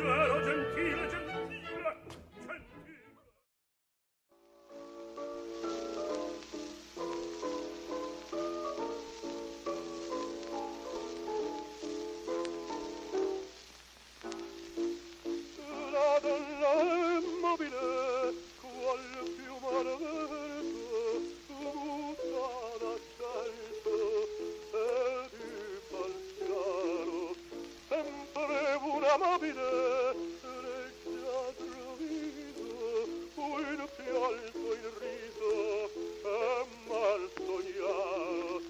vago, leggero, gentile, gentile Gentile amabile recchia trovido un pialto il riso e mal sognare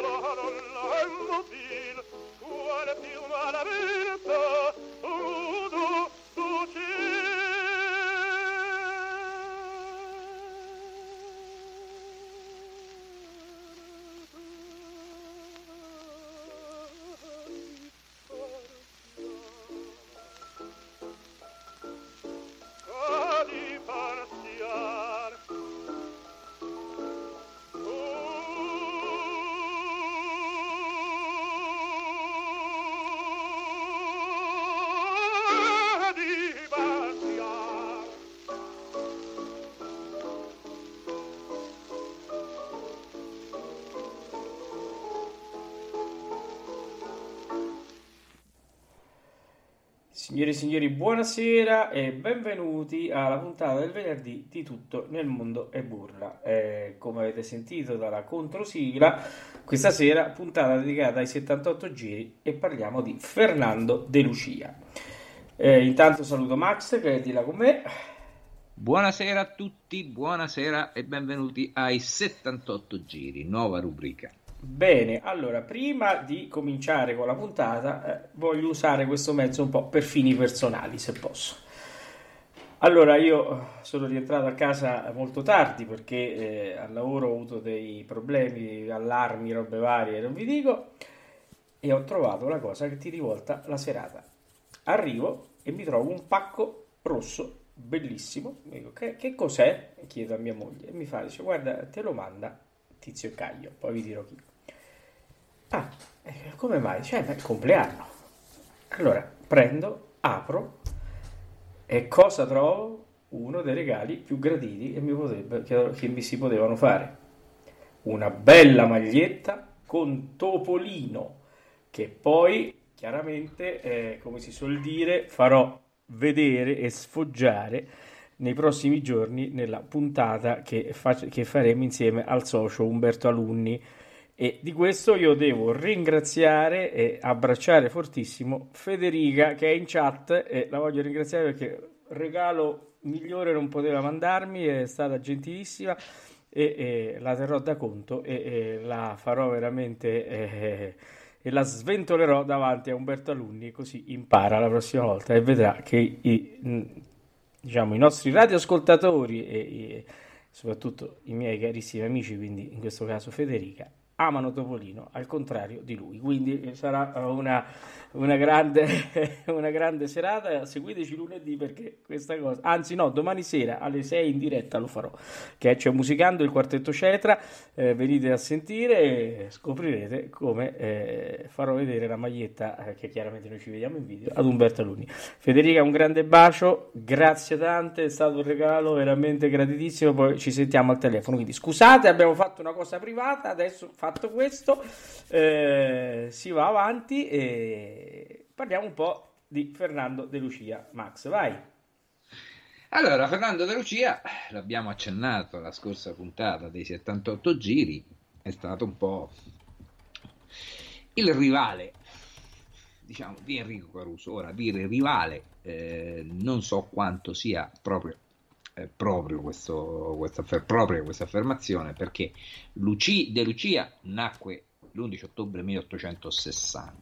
la parola è mobil Signore e signori, buonasera e benvenuti alla puntata del venerdì di Tutto nel mondo è burla. Eh, come avete sentito dalla controsigla, questa sera puntata dedicata ai 78 giri e parliamo di Fernando De Lucia. Eh, intanto saluto Max che è di là con me. Buonasera a tutti, buonasera e benvenuti ai 78 giri, nuova rubrica. Bene, allora, prima di cominciare con la puntata, eh, voglio usare questo mezzo un po' per fini personali, se posso. Allora, io eh, sono rientrato a casa molto tardi perché eh, al lavoro ho avuto dei problemi, allarmi, robe varie, non vi dico, e ho trovato la cosa che ti rivolta la serata. Arrivo e mi trovo un pacco rosso, bellissimo, mi dico, che, che cos'è? Chiedo a mia moglie e mi fa, dice, guarda, te lo manda Tizio Caio, poi vi dirò chi. Eh, come mai? Cioè, è il compleanno. Allora, prendo, apro e cosa trovo? Uno dei regali più graditi che mi, potrebbe- che mi si potevano fare. Una bella maglietta con Topolino, che poi chiaramente, eh, come si suol dire, farò vedere e sfoggiare nei prossimi giorni nella puntata che, fac- che faremo insieme al socio Umberto Alunni. E di questo io devo ringraziare e abbracciare fortissimo Federica che è in chat e la voglio ringraziare perché regalo migliore non poteva mandarmi, è stata gentilissima e, e la terrò da conto e, e la farò veramente eh, e la sventolerò davanti a Umberto Alunni così impara la prossima volta e vedrà che i, diciamo, i nostri radioascoltatori e, e soprattutto i miei carissimi amici, quindi in questo caso Federica, amano Topolino al contrario di lui. Quindi eh, sarà una, una grande, una grande serata. Seguiteci lunedì perché questa cosa, anzi, no, domani sera alle 6 in diretta lo farò. Che c'è Musicando il quartetto Cetra. eh, venite a sentire e scoprirete come eh, farò vedere la maglietta eh, che chiaramente noi ci vediamo in video ad Umberto Alunni. Federica, un grande bacio, grazie tante, è stato un regalo veramente gratitissimo. Poi ci sentiamo al telefono. Quindi scusate, abbiamo fatto una cosa privata. Adesso fatto questo, eh, si va avanti e parliamo un po' di Fernando De Lucia. Max, vai. Allora, Fernando De Lucia, l'abbiamo accennato la scorsa puntata dei 78 giri, è stato un po' il rivale, diciamo, di Enrico Caruso. Ora, dire rivale, eh, non so quanto sia proprio, eh, proprio questo, questa, propria questa affermazione, perché Luci- De Lucia nacque l'11 ottobre 1860,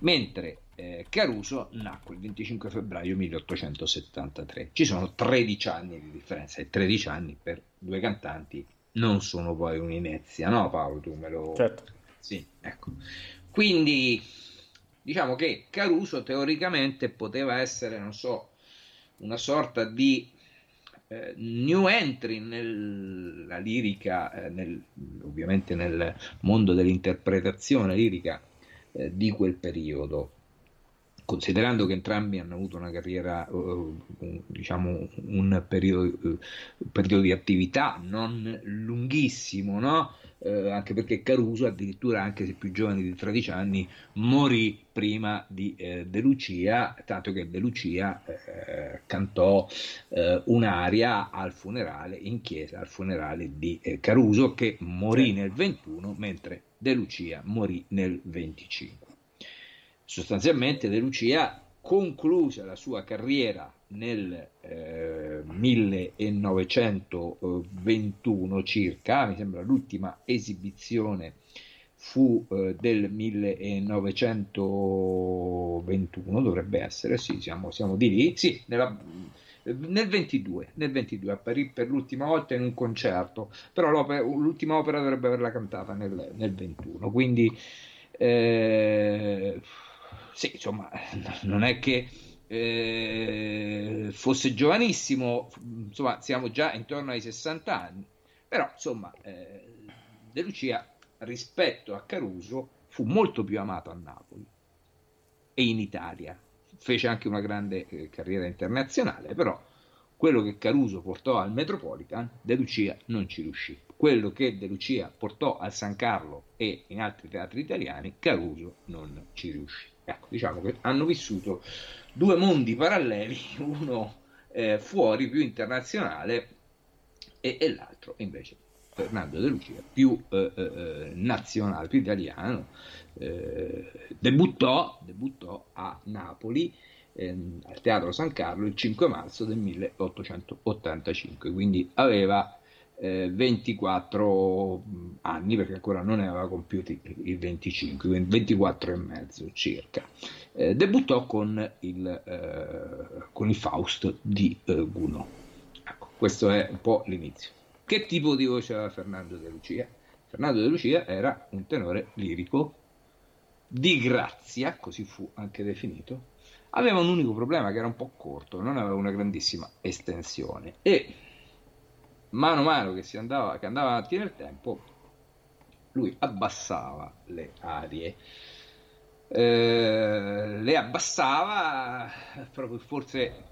mentre eh, Caruso nacque il 25 febbraio 1873. Ci sono 13 anni di differenza e 13 anni per due cantanti non sono poi un'inezia, no Paolo? Tu me lo... Certo. Sì, ecco. Quindi diciamo che Caruso teoricamente poteva essere, non so, una sorta di eh, new entry nella lirica, eh, nel, ovviamente nel mondo dell'interpretazione lirica eh, di quel periodo considerando che entrambi hanno avuto una carriera, uh, diciamo un periodo, un periodo, di attività non lunghissimo, no? Uh, anche perché Caruso, addirittura anche se più giovane di 13 anni, morì prima di eh, De Lucia, tanto che De Lucia eh, cantò eh, un'aria al funerale, in chiesa, al funerale di Caruso, che morì nel 21, mentre De Lucia morì nel 25 sostanzialmente De Lucia concluse la sua carriera nel eh, 1921 circa, mi sembra l'ultima esibizione fu eh, del 1921, dovrebbe essere, sì, siamo, siamo di lì, sì, nella, nel 22, nel 22 apparì per l'ultima volta in un concerto, però l'ultima opera dovrebbe averla cantata nel, nel 21, quindi... Eh, sì, insomma, non è che eh, fosse giovanissimo, insomma, siamo già intorno ai 60 anni, però insomma, eh, De Lucia rispetto a Caruso fu molto più amato a Napoli e in Italia. Fece anche una grande eh, carriera internazionale, però quello che Caruso portò al Metropolitan, De Lucia non ci riuscì. Quello che De Lucia portò al San Carlo e in altri teatri italiani, Caruso non ci riuscì. Ecco, diciamo che hanno vissuto due mondi paralleli, uno eh, fuori, più internazionale, e, e, l'altro invece Fernando De Lucia, più eh, eh, eh nazionale, più italiano. Eh, debuttò, debuttò, a Napoli ehm, al Teatro San Carlo il 5 marzo del 1885, quindi aveva 24 eh, anni perché ancora non ne aveva compiuti i 25, quindi 24 e mezzo circa. Eh, debuttò con il, eh, con il Faust di eh, Gounod. Ecco, questo è un po' l'inizio. Che tipo di voce aveva Fernando De Lucia? Fernando De Lucia era un tenore lirico di grazia, così fu anche definito. Aveva un unico problema che era un po' corto, non aveva una grandissima estensione e mano a mano che, si andava, che andava avanti nel tempo, lui abbassava le arie. Eh, le abbassava proprio forse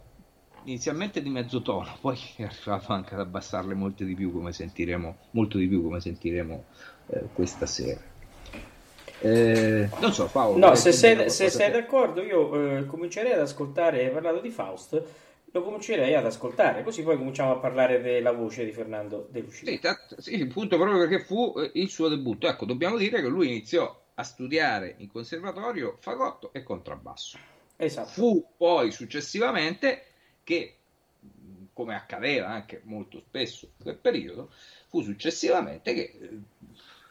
inizialmente di mezzo tono, poi è arrivato anche ad abbassarle molto di più, come sentiremo, molto di più, come sentiremo eh, questa sera. Eh, non so, Paolo. No, se sei, se sei d'accordo, io eh, comincerei ad ascoltare, parlando di Faust, lo comincerei ad ascoltare, così poi cominciamo a parlare della voce di Fernando De Lucia. Sì, t- sì, appunto proprio perché fu eh, il suo debutto. Ecco, dobbiamo dire che lui iniziò a studiare in conservatorio fagotto e contrabbasso. Esatto. Fu poi successivamente che, come accadeva anche molto spesso in quel periodo, fu successivamente che eh,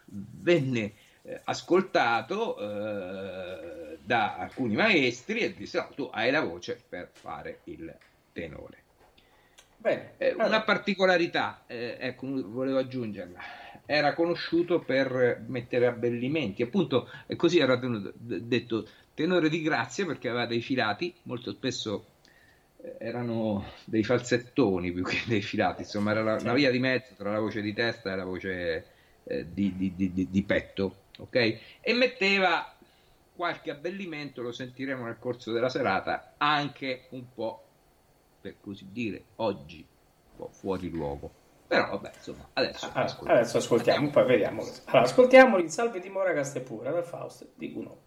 venne eh, ascoltato eh, da alcuni maestri e disse no, tu hai la voce per fare il tenore. Bene, eh, allora. Una particolarità, eh, ecco, volevo aggiungerla, era conosciuto per mettere abbellimenti, appunto, e così era tenuto, detto tenore di grazia perché aveva dei filati, molto spesso eh, erano dei falsettoni più che dei filati, insomma era la, una via di mezzo tra la voce di testa e la voce eh, di, di, di, di petto, ok? E metteva qualche abbellimento, lo sentiremo nel corso della serata, anche un po' per così dire, oggi un po' fuori luogo. Però vabbè, insomma, adesso, allora, ascoltiamo. adesso ascoltiamo, poi vediamo. Allora, ascoltiamo il Salve di Mora Castepura dal Faust di Gounod.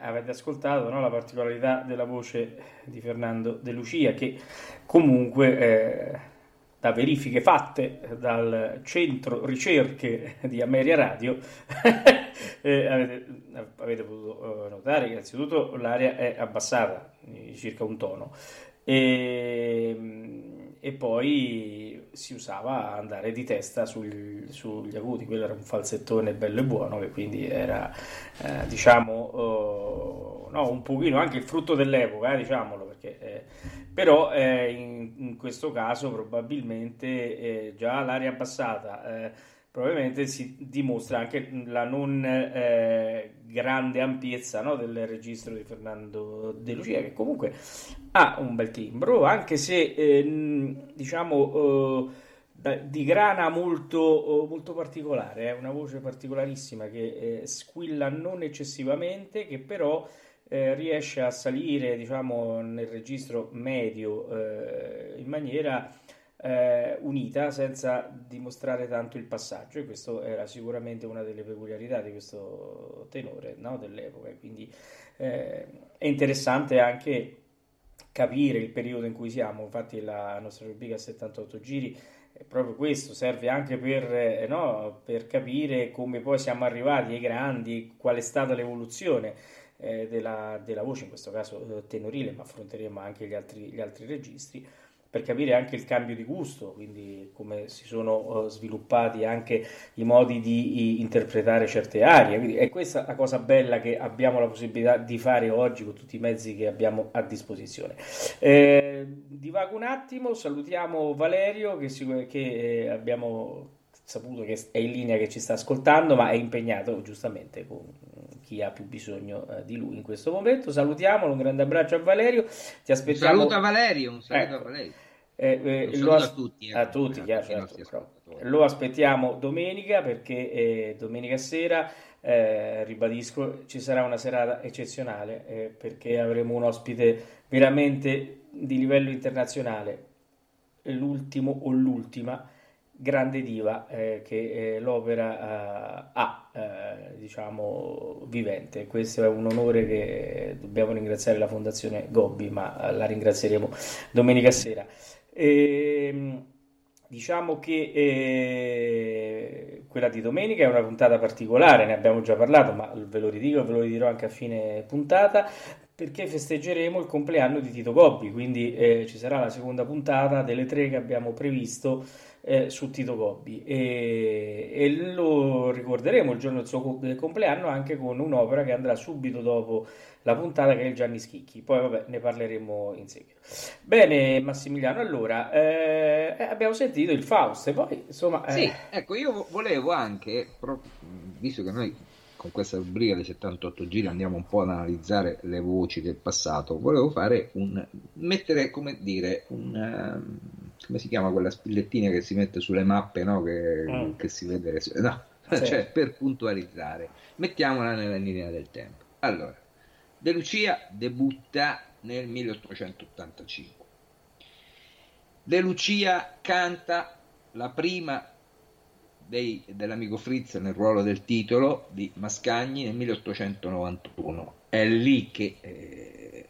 Avete ascoltato no? la particolarità della voce di Fernando De Lucia che comunque eh, da verifiche fatte dal centro ricerche di Ameria Radio eh, avete, avete, potuto eh, notare che innanzitutto l'aria è abbassata di circa un tono e, e poi si usava andare di testa sul, sugli acuti, quello era un falsettone bello e buono che quindi era eh, diciamo no, un pochino anche il frutto dell'epoca, eh, diciamolo, perché, eh, però eh, in, in, questo caso probabilmente eh, già l'aria abbassata eh, probabilmente si dimostra anche la non eh, grande ampiezza no, del registro di Fernando De Lucia, che comunque ha un bel timbro, anche se eh, diciamo eh, di grana molto, molto particolare, è una voce particolarissima che eh, squilla non eccessivamente, che però eh, riesce a salire diciamo, nel registro medio eh, in maniera eh, unita senza dimostrare tanto il passaggio. E questo era sicuramente una delle peculiarità di questo tenore no, dell'epoca. Quindi eh, è interessante anche capire il periodo in cui siamo. Infatti la nostra rubrica a 78 giri è proprio questo serve anche per, eh, no, per capire come poi siamo arrivati ai grandi qual è stata l'evoluzione eh, della, della, voce, in questo caso eh, tenorile, ma affronteremo anche gli altri, gli altri registri per capire anche il cambio di gusto, quindi come si sono uh, sviluppati anche i modi di, interpretare certe arie. Quindi è questa la cosa bella che abbiamo la possibilità di fare oggi con tutti i mezzi che abbiamo a disposizione. Eh, divago un attimo, salutiamo Valerio che, si, che eh, abbiamo saputo che è in linea che ci sta ascoltando, ma è impegnato giustamente con chi ha più bisogno eh, di lui in questo momento. Salutiamolo, un grande abbraccio a Valerio. Ti aspettiamo. Un saluto a Valerio, un saluto ecco. a Valerio. Eh, eh, lo as- a tutti, eh, a tutti chiaro, certo, lo aspettiamo domenica perché eh, domenica sera eh, ribadisco ci sarà una serata eccezionale eh, perché avremo un ospite veramente di livello internazionale l'ultimo o l'ultima grande diva eh, che eh, l'opera eh, ha, eh, diciamo, vivente. Questo è un onore che dobbiamo ringraziare la Fondazione Gobbi, ma la ringrazieremo domenica sera. E, ehm, diciamo che eh, quella di domenica è una puntata particolare, ne abbiamo già parlato, ma ve lo ridico, ve lo ridirò anche a fine puntata perché festeggeremo il compleanno di Tito Gobbi, quindi eh, ci sarà la seconda puntata delle tre che abbiamo previsto eh, su Tito Gobbi e, e, lo ricorderemo il giorno del suo compleanno anche con un'opera che andrà subito dopo la puntata che è il Gianni Schicchi, poi vabbè ne parleremo in seguito. Bene Massimiliano, allora eh, eh abbiamo sentito il Faust e poi insomma... Eh... Sì, ecco io volevo anche, visto che noi con questa rubrica dei 78 giri andiamo un po' ad analizzare le voci del passato, volevo fare un mettere, come dire, un ehm, come si chiama quella spillettina che si mette sulle mappe, no? Che, mm. che si vede, no, sì. cioè per puntualizzare, mettiamola nella linea del tempo. Allora, De Lucia debutta nel 1885. De Lucia canta la prima dei, dell'amico Fritz nel ruolo del titolo di Mascagni nel 1891. È lì che eh,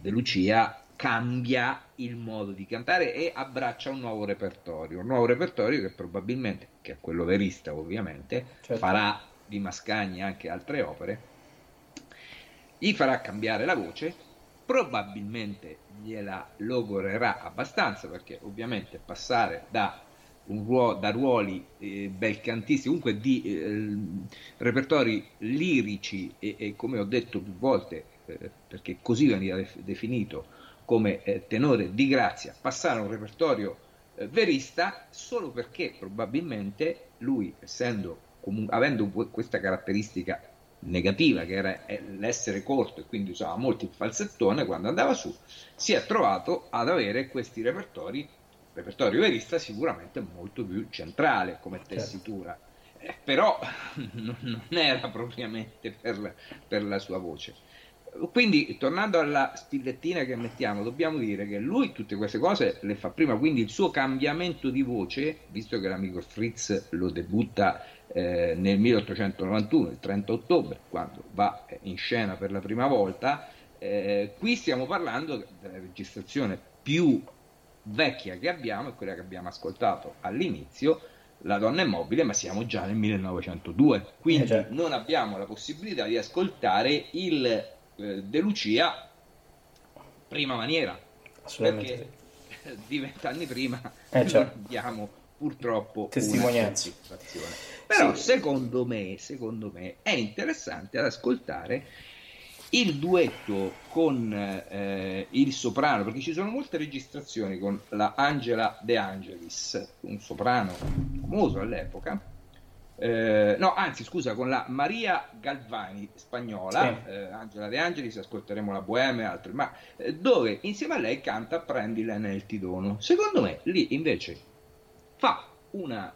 De Lucia cambia il modo di cantare e abbraccia un nuovo repertorio, un nuovo repertorio che probabilmente, che è quello verista ovviamente, certo. farà di Mascagni anche altre opere, gli farà cambiare la voce, probabilmente gliela logorerà abbastanza perché ovviamente passare da ruolo, da ruoli eh, belcantisti, comunque di eh, repertori lirici e, e, come ho detto più volte, eh, perché così veniva def- definito come eh, tenore di grazia, passare a un repertorio eh, verista solo perché probabilmente lui, essendo comun- avendo questa caratteristica negativa che era eh, l'essere corto e quindi usava molto il falsettone quando andava su, si è trovato ad avere questi repertori repertorio verista sicuramente molto più centrale come certo. tessitura, eh, però non, non, era propriamente per la, per la sua voce. Quindi, tornando alla spillettina che mettiamo, dobbiamo dire che lui tutte queste cose le fa prima, quindi il suo cambiamento di voce, visto che l'amico Fritz lo debutta eh, nel 1891, il 30 ottobre, quando va in scena per la prima volta, eh, qui stiamo parlando della registrazione più vecchia che abbiamo è quella che abbiamo ascoltato all'inizio, La donna è mobile, ma siamo già nel 1902, quindi eh certo. non abbiamo la possibilità di ascoltare il eh, De Lucia prima maniera, perché sì. di vent'anni prima eh, certo. abbiamo purtroppo testimonianza. Però sì. secondo me, secondo me è interessante ad ascoltare il duetto con eh, il soprano, perché ci sono molte registrazioni con la Angela De Angelis, un soprano famoso all'epoca, eh, no, anzi, scusa, con la Maria Galvani spagnola, sì. eh, Angela De Angelis, ascolteremo la Bohème e altri, ma eh, dove insieme a lei canta Prendila nel Tidono. Secondo me lì invece fa una,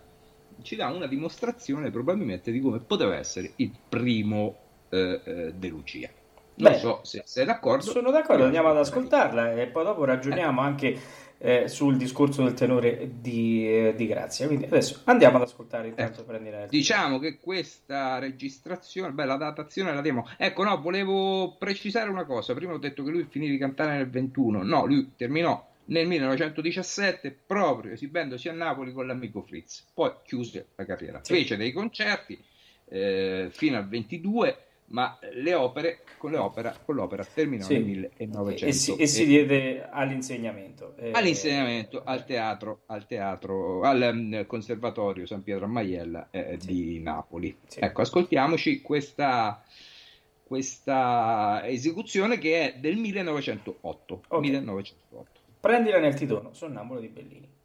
ci dà una dimostrazione probabilmente di come poteva essere il primo eh, eh, De Lucia. Non Beh, so se sei d'accordo. Sono d'accordo, andiamo ad ascoltarla e poi dopo ragioniamo anche eh, sul discorso del tenore di, eh, di, Grazia. Quindi adesso andiamo ad ascoltare intanto ecco. Diciamo che questa registrazione, beh, la datazione la diamo. Ecco, no, volevo precisare una cosa. Prima ho detto che lui finì di cantare nel 21. No, lui terminò nel 1917 proprio esibendosi a Napoli con l'amico Fritz. Poi chiuse la carriera. Sì. Fece dei concerti eh, fino al 22 ma le opere, con, le opera, con l'opera terminò sì. nel 1900 e si, e si diede all'insegnamento eh, all'insegnamento al teatro, al, teatro, al um, conservatorio San Pietro a Maiella eh, sì. di Napoli sì. ecco ascoltiamoci questa, questa esecuzione che è del 1908, okay. 1908. prendila nel titono sonnambulo di Bellini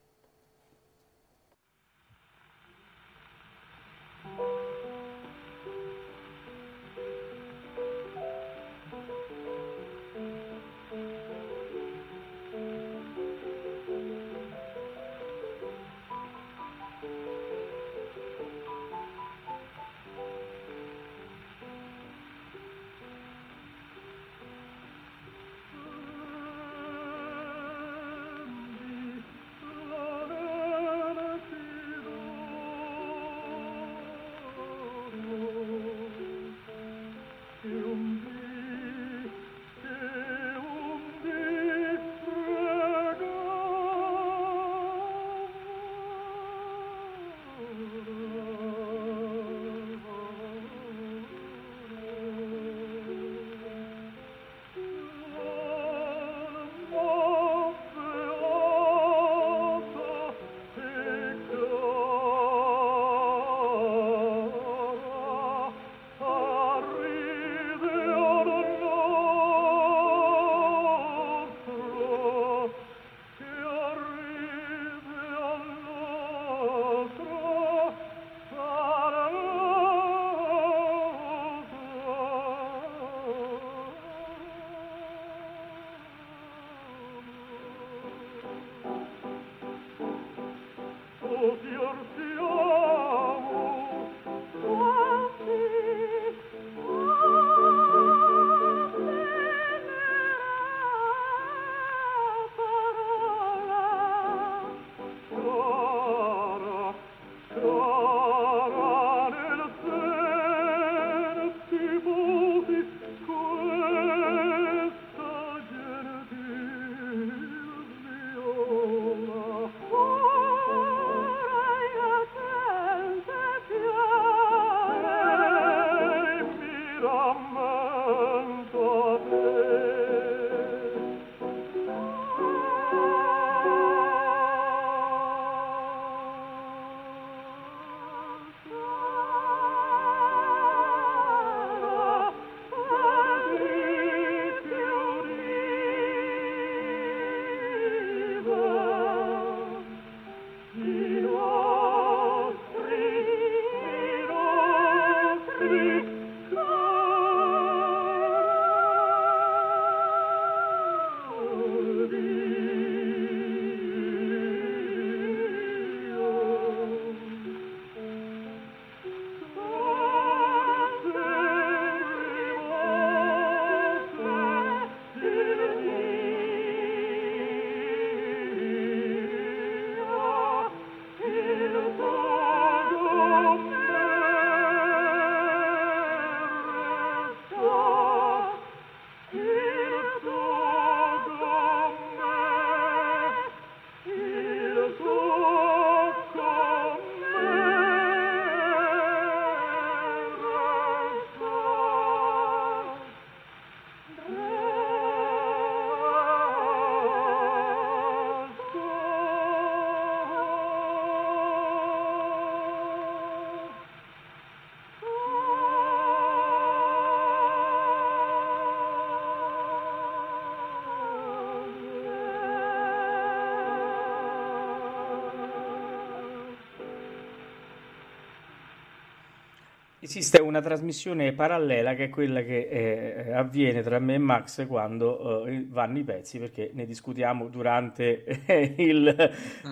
Esiste una trasmissione parallela che è quella che eh, avviene tra me e Max quando eh, vanno i pezzi perché ne discutiamo durante eh, il,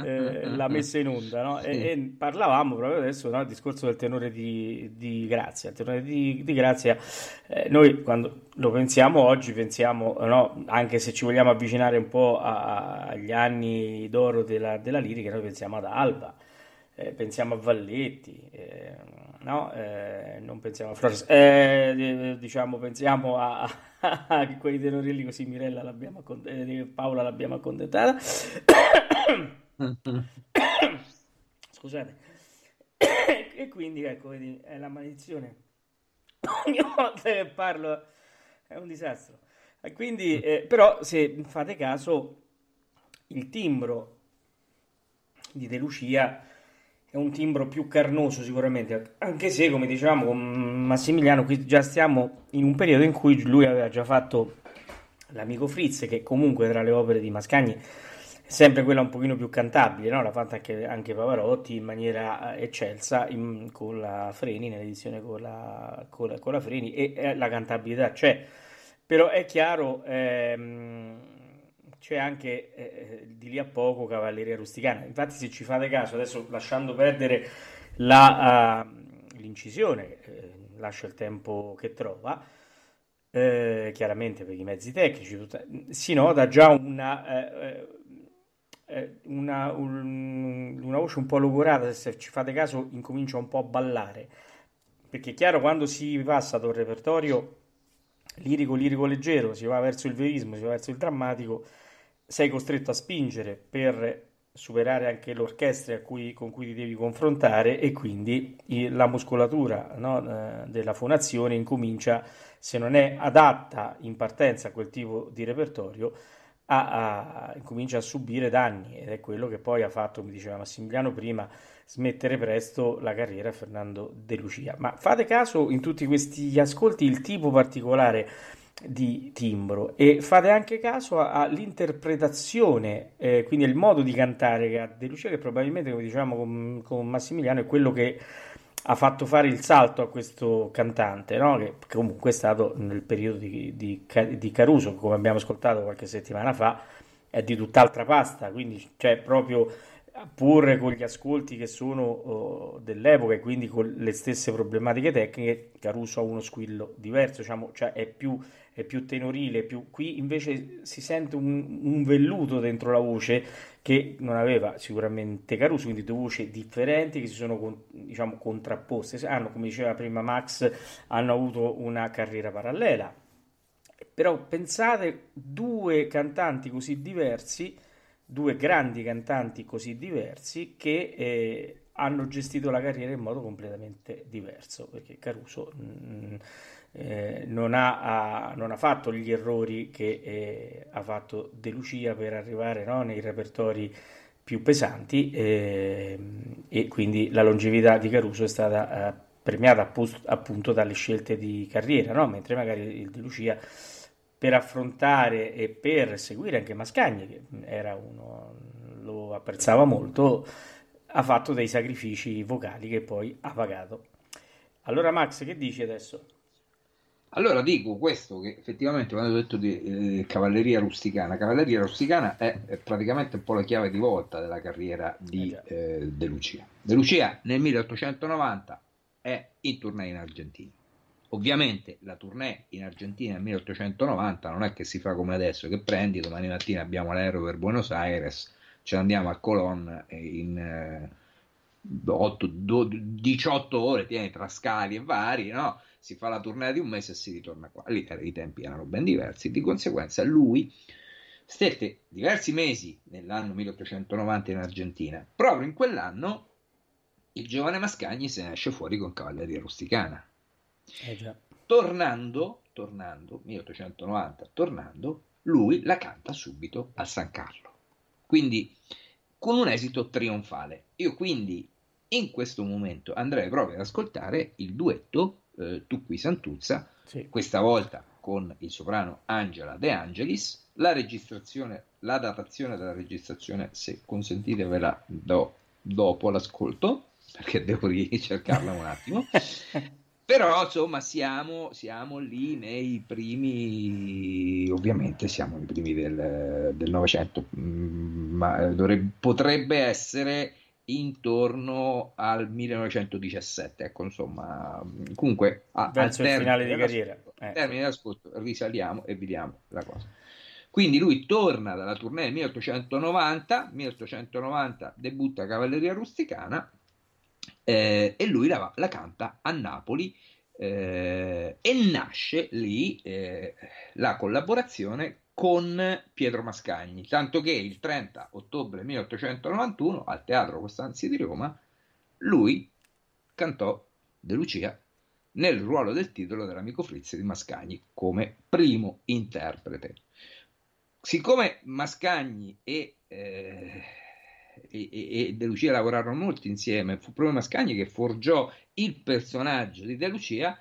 eh, la messa in onda no? sì. e, e, parlavamo proprio adesso del no? discorso del tenore di, di Grazia. Il tenore di, di Grazia, eh, noi quando lo pensiamo oggi pensiamo, no? anche se ci vogliamo avvicinare un po' a, agli anni d'oro della, della lirica, noi pensiamo ad Alba, eh, pensiamo a Valletti no? Eh, non pensiamo a Flores, eh, diciamo, pensiamo a, a quei tenori lì così Mirella l'abbiamo eh, Paola l'abbiamo accontentata. Scusate. e quindi ecco, vedi, è la maledizione. Ogni volta che parlo è un disastro. E quindi, eh, però, se fate caso, il timbro di De Lucia è un timbro più carnoso sicuramente, anche se come dicevamo con Massimiliano qui già stiamo in un periodo in cui lui aveva già fatto l'amico Fritz che comunque tra le opere di Mascagni è sempre quella un pochino più cantabile, no? l'ha fatta anche, anche, Pavarotti in maniera eh, eccelsa in, con la Freni, nell'edizione con la, con la, con la Freni e eh, la cantabilità c'è, però è chiaro... Ehm, c'è anche eh, eh, di lì a poco cavalleria rusticana. Infatti, se ci fate caso, adesso lasciando perdere la, uh, l'incisione, eh, lascia il tempo che trova, eh, chiaramente per i mezzi tecnici, tutta, si nota già una, eh, eh, una, un, una, voce un po' logorata, se ci fate caso incomincia un po' a ballare, perché è chiaro quando si passa da un repertorio lirico, lirico leggero, si va verso il verismo, si va verso il drammatico, sei costretto a spingere per superare anche l'orchestra con cui ti devi confrontare e quindi la muscolatura no, eh, della fonazione incomincia, se non è adatta in partenza a quel tipo di repertorio, a, a, incomincia a subire danni ed è quello che poi ha fatto, come diceva Massimiliano prima, smettere presto la carriera a Fernando De Lucia. Ma fate caso in tutti questi ascolti il tipo particolare di timbro e fate anche caso all'interpretazione, eh, quindi il modo di cantare che ha De Lucia, che probabilmente, come dicevamo con, con, Massimiliano, è quello che ha fatto fare il salto a questo cantante, no? che comunque è stato nel periodo di, di, di, Caruso, come abbiamo ascoltato qualche settimana fa, è di tutt'altra pasta, quindi cioè, proprio pur con gli ascolti che sono oh, dell'epoca e quindi con le stesse problematiche tecniche, Caruso ha uno squillo diverso, diciamo, cioè è più, è più tenorile, più... qui invece si sente un, un, velluto dentro la voce che non aveva sicuramente Caruso, quindi due voci differenti che si sono diciamo, contrapposte, hanno, come diceva prima Max, hanno avuto una carriera parallela, però pensate due cantanti così diversi due grandi cantanti così diversi che eh, hanno gestito la carriera in modo completamente diverso, perché Caruso mh, mm, eh, non, ha, ha, non, ha, fatto gli errori che eh, ha fatto De Lucia per arrivare no, nei repertori più pesanti ehm, e quindi la longevità di Caruso è stata eh, premiata appunto dalle scelte di carriera, no? mentre magari il De Lucia per affrontare e per seguire anche Mascagni, che era uno, lo apprezzava molto, ha fatto dei sacrifici vocali che poi ha pagato. Allora Max, che dici adesso? Allora dico questo, che effettivamente quando ho detto di eh, cavalleria rusticana, cavalleria rusticana è, è, praticamente un po' la chiave di volta della carriera di eh, eh De Lucia. De Lucia nel 1890 è in tournée in Argentina Ovviamente la tournée in Argentina nel 1890 non è che si fa come adesso, che prendi domani mattina abbiamo l'aereo per Buenos Aires, ce ne andiamo a Colón in eh, 8, 12, 18 ore, tieni tra scali e vari, no? si fa la tournée di un mese e si ritorna qua. Lì i tempi erano ben diversi, di conseguenza lui stette diversi mesi nell'anno 1890 in Argentina. Proprio in quell'anno il giovane Mascagni se ne esce fuori con cavalleria rusticana eh tornando, tornando, 1890, tornando, lui la canta subito a San Carlo. Quindi con un esito trionfale. Io quindi in questo momento andrei proprio ad ascoltare il duetto eh, Tu qui Santuzza, sì. questa volta con il soprano Angela De Angelis. La registrazione, la datazione della registrazione, se consentite, ve la do dopo l'ascolto perché devo ricercarla un attimo. Però insomma siamo, siamo, lì nei primi, ovviamente siamo nei primi del, Novecento, mm, ma dovrebbe, potrebbe essere intorno al 1917, ecco insomma, comunque a, verso al il finale di carriera. Eh. termine d'ascolto risaliamo e vediamo la cosa. Quindi lui torna dalla tournée del 1890, 1890 debutta Cavalleria Rusticana eh, e lui la, la, canta a Napoli eh, e nasce lì eh, la collaborazione con Pietro Mascagni, tanto che il 30 ottobre 1891 al Teatro Costanzi di Roma lui cantò De Lucia nel ruolo del titolo dell'amico Fritz di Mascagni come primo interprete. Siccome Mascagni e eh, e, e, De Lucia lavorarono molto insieme, fu proprio Mascagni che forgiò il personaggio di De Lucia.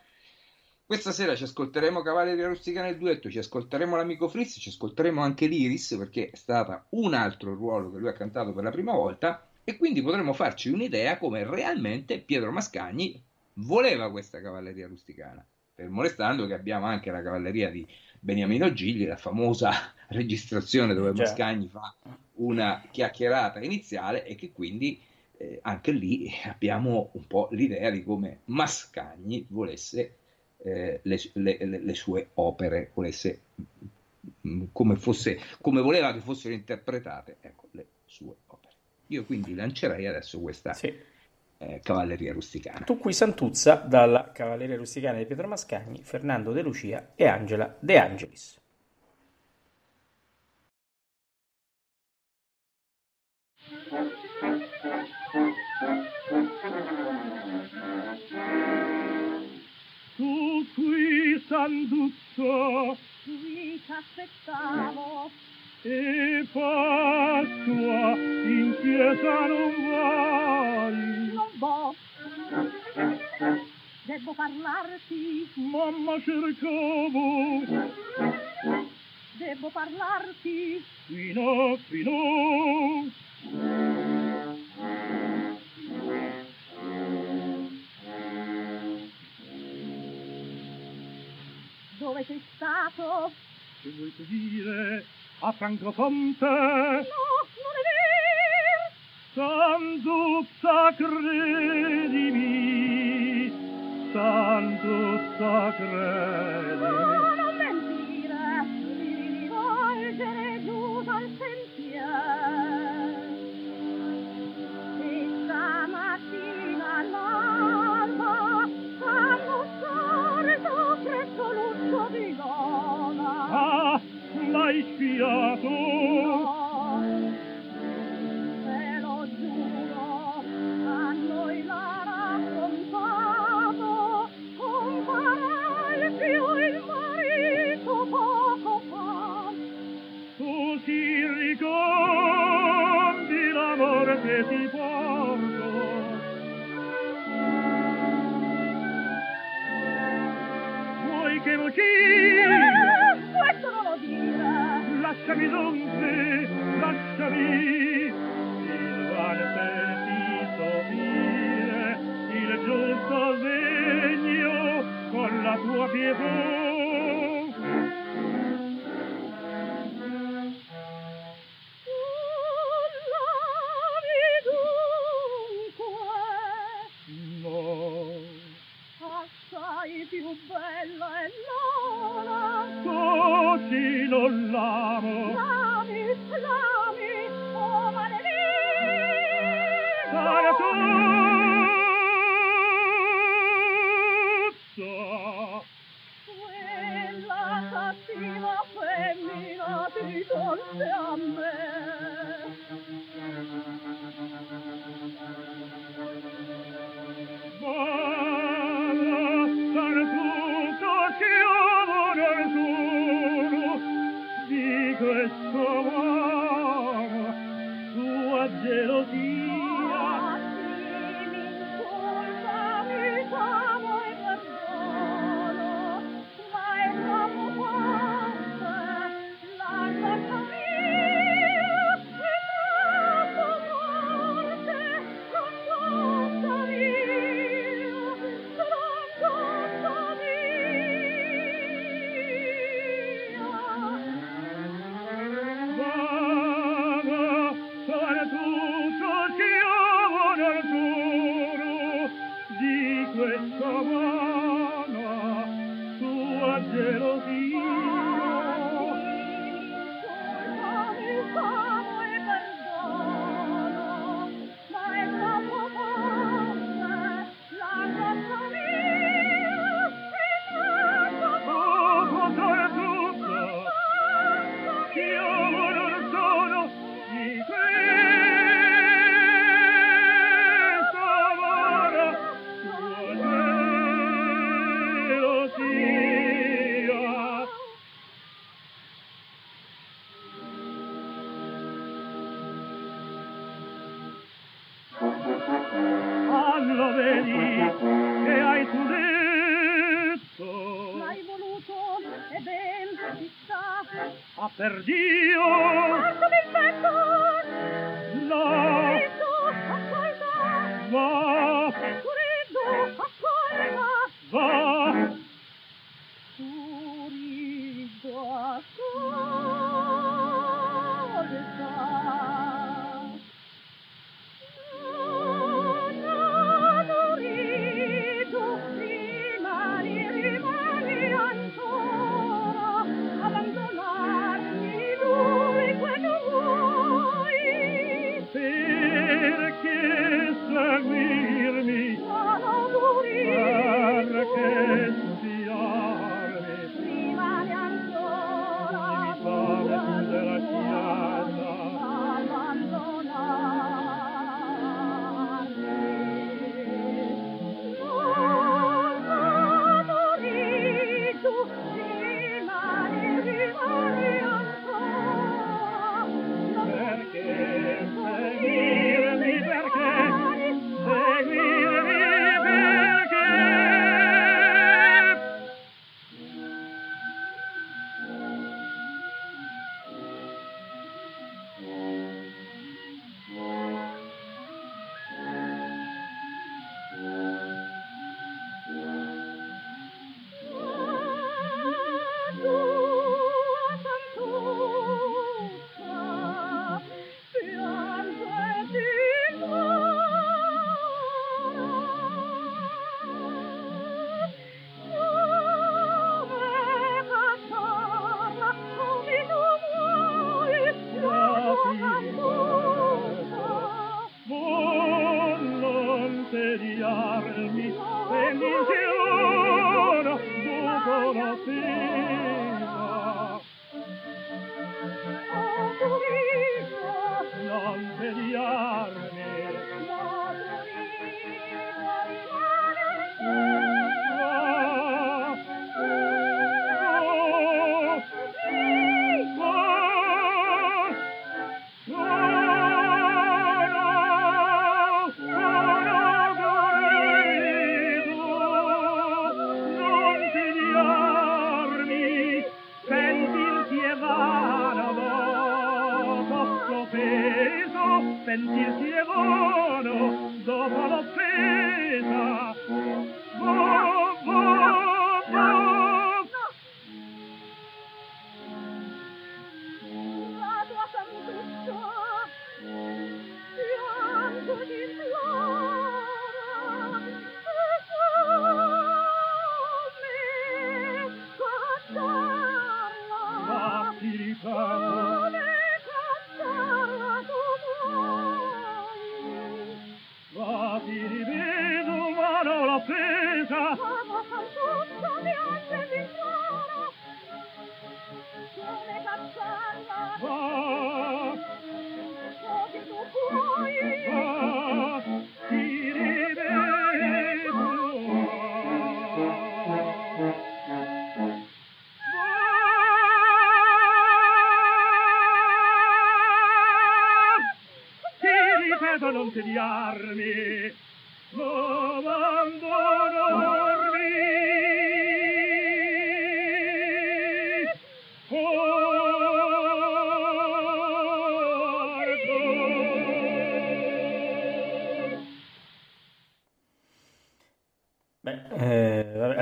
Questa sera ci ascolteremo Cavalleria Rustica nel duetto, ci ascolteremo l'amico Fritz, ci ascolteremo anche l'Iris perché è stato un altro ruolo che lui ha cantato per la prima volta e quindi potremo farci un'idea come realmente Pietro Mascagni voleva questa cavalleria rusticana. Fermo restando che abbiamo anche la cavalleria di Beniamino Gigli, la famosa registrazione dove Mascagni fa una chiacchierata iniziale e che quindi eh, anche lì abbiamo un po' l'idea di come Mascagni volesse eh, le, le, le, sue opere, volesse mm, come, fosse, come voleva che fossero interpretate ecco, le sue opere. Io quindi lancerei adesso questa sì. eh, cavalleria rusticana. Tu qui Santuzza dalla cavalleria rusticana di Pietro Mascagni, Fernando De Lucia e Angela De Angelis. Tu qui sanduccio qui t'aspettavo e Pasqua in chiesa non vuoi non vo. Devo parlarti. Mamma cercavo devo parlarti. Fino fino. Dove sei stato? Che vuoi tu dire? A Francofonte? No, non è vero! Santuzza credimi, Santuzza credimi. Oh! Ah, l'hai sfiato. sì! Questo non lo dire! Lasciami dunque, lasciami, il vale petito mire, il giusto degno, con la tua pietà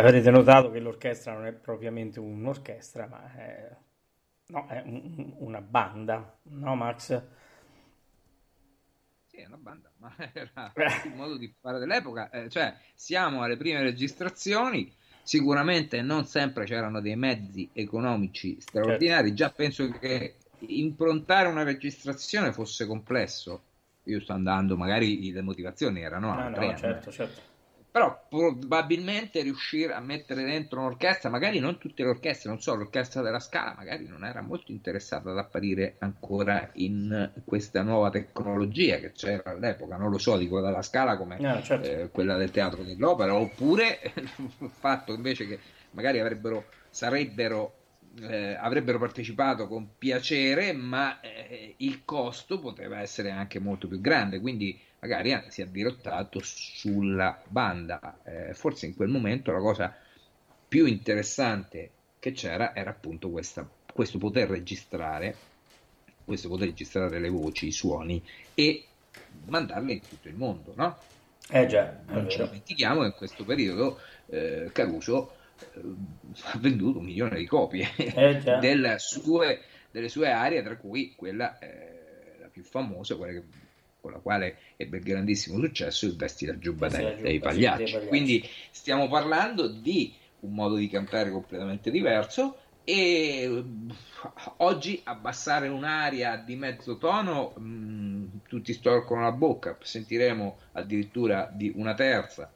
avrete notato che l'orchestra non è propriamente un'orchestra, ma è, no, è un- una banda, no Max? Sì, è una banda, ma era il modo di fare dell'epoca. Eh, cioè, siamo alle prime registrazioni, sicuramente non sempre c'erano dei mezzi economici straordinari. Già penso che improntare una registrazione fosse complesso. Io sto andando, magari le motivazioni erano No, altre. no, eh. certo, certo. Però probabilmente riuscire a mettere dentro un'orchestra, magari non tutte le orchestre, non so, l'orchestra della Scala magari non era molto interessata ad apparire ancora in questa nuova tecnologia che c'era all'epoca, non lo so, dico dalla Scala come No, certo. eh, quella del teatro dell'opera, oppure il fatto invece che magari avrebbero, sarebbero, eh, avrebbero partecipato con piacere, ma eh, il costo poteva essere anche molto più grande, quindi magari si è dirottato sulla banda. Eh, forse in quel momento la cosa più interessante che c'era era appunto questa, questo poter registrare, questo poter registrare le voci, i suoni e mandarle in tutto il mondo, no? Eh già, Non ci dimentichiamo che in questo periodo eh, Caruso eh, ha venduto un milione di copie Eh delle sue, delle sue arie, tra cui quella eh, la più famosa, quella che- con la quale ebbe grandissimo successo, il Vesti la giubba dei, giubba, dei pagliacci. dei pagliacci. Quindi stiamo parlando di un modo di cantare completamente diverso e eh, oggi abbassare un'aria di mezzo tono mh, tutti storcono la bocca, sentiremo addirittura di una terza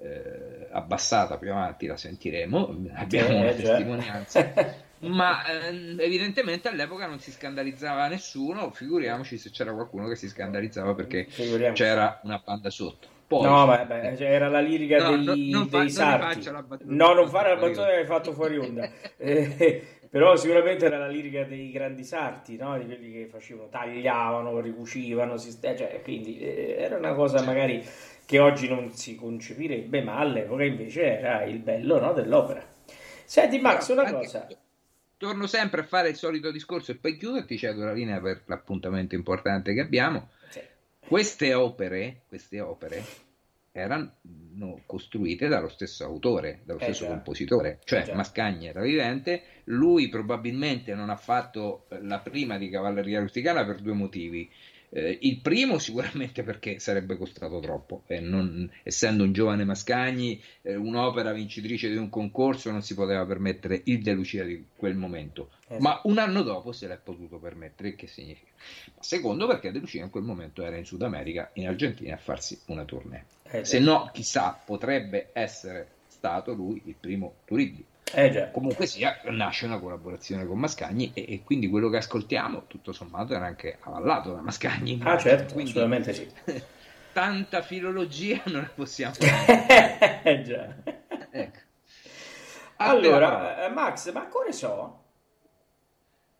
eh, abbassata più avanti la sentiremo, abbiamo Eh, una testimonianza. Ma ehm, evidentemente all'epoca non si scandalizzava nessuno, figuriamoci se c'era qualcuno che si scandalizzava perché c'era una banda sotto. Poi, No, vabbè, cioè, era la lirica No, dei, no, non fa- dei non sarti. battuta. No, non fare la battuta che hai fatto fuori onda. Eh, però sicuramente era la lirica dei grandi sarti, no? Di quelli che facevano, tagliavano, ricucivano, si- eh, cioè, quindi eh, era una cosa magari che oggi non si concepirebbe, ma all'epoca invece era il bello, no, dell'opera. Senti Max, una anche- cosa. Torno sempre a fare il solito discorso e poi chiudo ti cedo la linea per l'appuntamento importante che abbiamo. Sì. Queste opere, queste opere erano costruite dallo stesso autore, dallo Eh stesso già. compositore, cioè Eh. Mascagni era vivente, lui probabilmente non ha fatto eh, la prima di Cavalleria Rusticana per due motivi. Eh, il primo sicuramente perché sarebbe costato troppo, e non, essendo un giovane Mascagni, eh, un'opera vincitrice di un concorso non si poteva permettere il De Lucia di quel momento, Esatto. ma un anno dopo se l'è potuto permettere, che significa? Secondo perché De Lucia in quel momento era in Sud America, in Argentina, a farsi una tournée. Eh, Se no, chissà, potrebbe essere stato lui il primo Turiddi. Eh già. Comunque sia, nasce una collaborazione con Mascagni e, e quindi quello che ascoltiamo, tutto sommato, era anche avallato da Mascagni. Ah, certo, Quindi, assolutamente sì. Tanta filologia non la possiamo eh già. ecco. Allora, eh, Max, ma ancora so?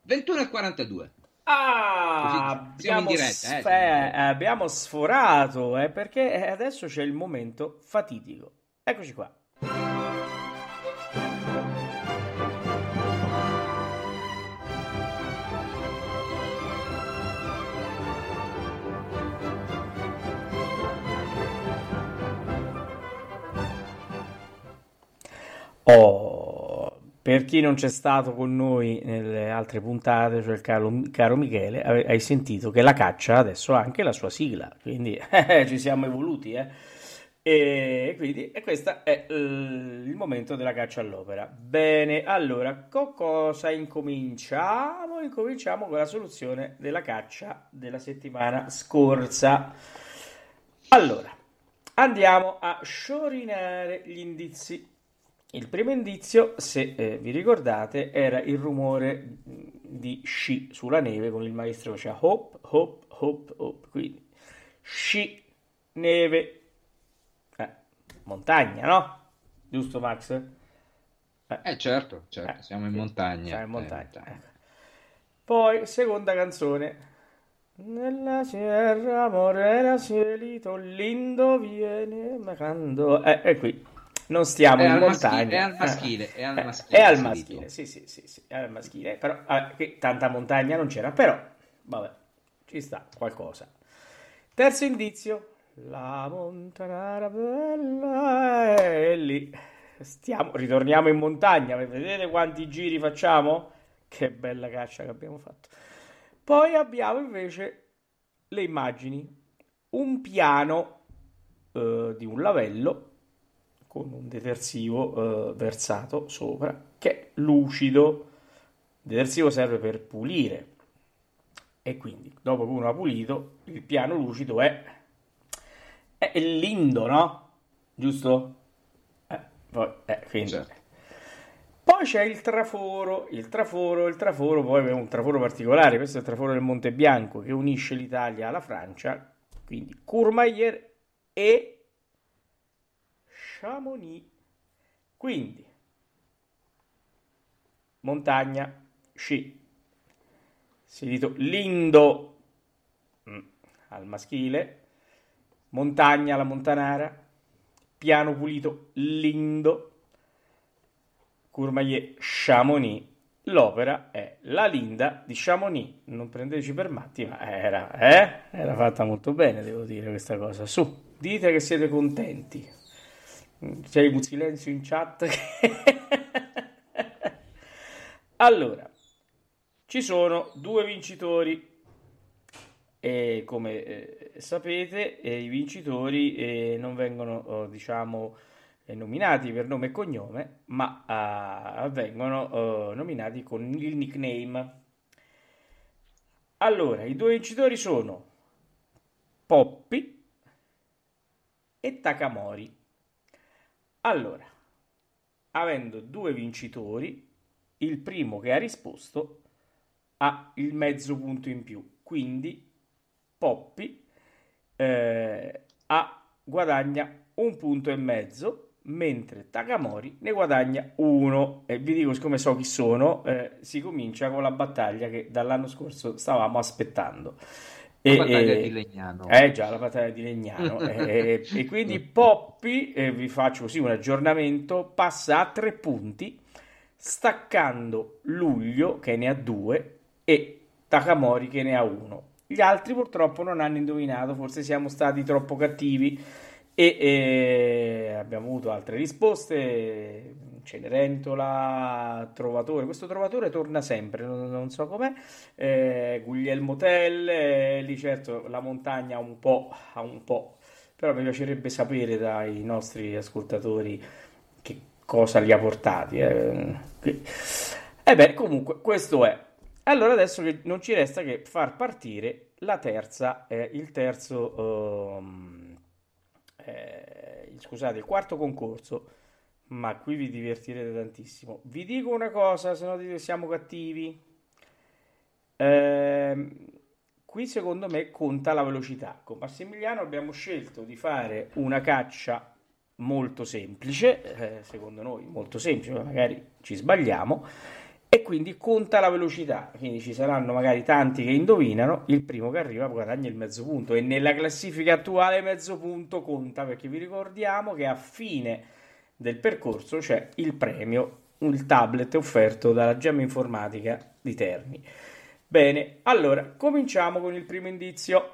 21 e 42. Ah, Così siamo in abbiamo, diretta, eh, sf- diretta. eh, abbiamo sforato, eh, perché eh, adesso c'è il momento fatidico. Eccoci qua. Oh, per chi non c'è stato con noi nelle altre puntate, cioè il caro, caro Michele, hai sentito che la caccia adesso ha anche la sua sigla, quindi eh, ci siamo evoluti, eh. E quindi e questo è il momento della caccia all'opera. Bene, allora, con cosa incominciamo? Incominciamo con la soluzione della caccia della settimana scorsa. Allora, andiamo a sciorinare gli indizi. Il primo indizio, se eh, vi ricordate, era il rumore mh, di sci sulla neve con il maestro che faceva hop, hop, hop, hop. Quindi sci, neve, eh, montagna, no? Giusto Max? Eh, Eh certo, certo, eh, siamo in sì, montagna. siamo in eh, montagna. ecco. Poi, seconda canzone. Nella sierra morena cielito lindo viene macando. Eh, e qui non stiamo È in montagna. maschile, è al maschile, è al Eh, maschile, È al maschile, sì, sì, sì, sì, è al maschile. Però, qui tanta montagna non c'era, però, vabbè, ci sta qualcosa. Terzo indizio. La montanara bella è lì. Stiamo, ritorniamo in montagna. Vedete quanti giri facciamo? Che bella caccia che abbiamo fatto. Poi abbiamo invece le immagini. Un piano eh, di un lavello con un detersivo eh, versato sopra che è lucido. Il detersivo serve per pulire e quindi dopo che uno ha pulito il piano lucido è, è lindo, no? Giusto? Eh, poi, eh, quindi. Certo. Poi c'è il traforo, il traforo, il traforo, poi è un traforo particolare, questo è il traforo del Monte Bianco che unisce l'Italia alla Francia, quindi Courmayeur e Chamonix. Quindi montagna, sci, sentito lindo mm, al maschile, montagna alla montanara, piano pulito lindo, Courmayeur Chamonix. L'opera è La Linda di Chamonix. Non prendeteci per matti, ma era, eh? era fatta molto bene, devo dire questa cosa. Su, dite che siete contenti. C'è un silenzio in chat. allora, ci sono due vincitori. E come eh, sapete, eh, i vincitori eh, non vengono, oh, diciamo, eh, nominati per nome e cognome, ma ah, vengono eh, nominati con il nickname. Allora, i due vincitori sono Poppy e Takamori. Allora, avendo due vincitori, il primo che ha risposto ha il mezzo punto in più, quindi Poppy eh, ha, guadagna un punto e mezzo mentre Takamori ne guadagna uno. E vi dico, siccome so chi sono, eh, si comincia con la battaglia che dall'anno scorso stavamo aspettando. La E- battaglia e- di Legnano. Eh già, la battaglia di Legnano. e, e quindi Poppy, eh, vi faccio così un aggiornamento, passa a tre punti, staccando Luglio che ne ha due e Takamori che ne ha uno. Gli altri purtroppo non hanno indovinato, forse siamo stati troppo cattivi e, e abbiamo avuto altre risposte. Cenerentola, Trovatore. Questo Trovatore torna sempre, non, non so com'è. Eh, Guglielmo Tell, eh, lì certo la montagna un po', ha un po', però mi piacerebbe sapere dai nostri ascoltatori che cosa li ha portati. Eh. E beh, comunque, questo è. Allora adesso che non ci resta che far partire la terza, eh, il terzo, um, eh, scusate, il quarto concorso, ma qui vi divertirete tantissimo. Vi dico una cosa, se no siamo cattivi. Eh, qui secondo me conta la velocità. Con Massimiliano abbiamo scelto di fare una caccia molto semplice, eh, secondo noi molto semplice, magari ci sbagliamo e quindi conta la velocità, quindi ci saranno magari tanti che indovinano, il primo che arriva guadagna il mezzo punto e nella classifica attuale mezzo punto conta perché vi ricordiamo che a fine del percorso c'è il premio, il tablet offerto dalla Gemma Informatica di Terni. Bene, allora cominciamo con il primo indizio.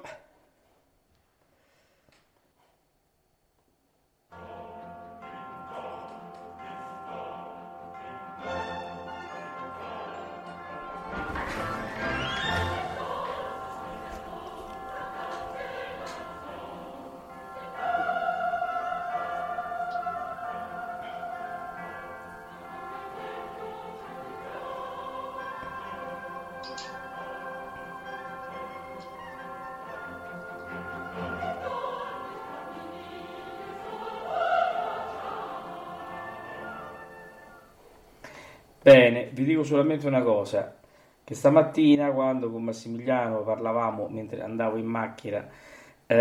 Vi dico solamente una cosa, che stamattina quando con Massimiliano parlavamo mentre andavo in macchina, eh,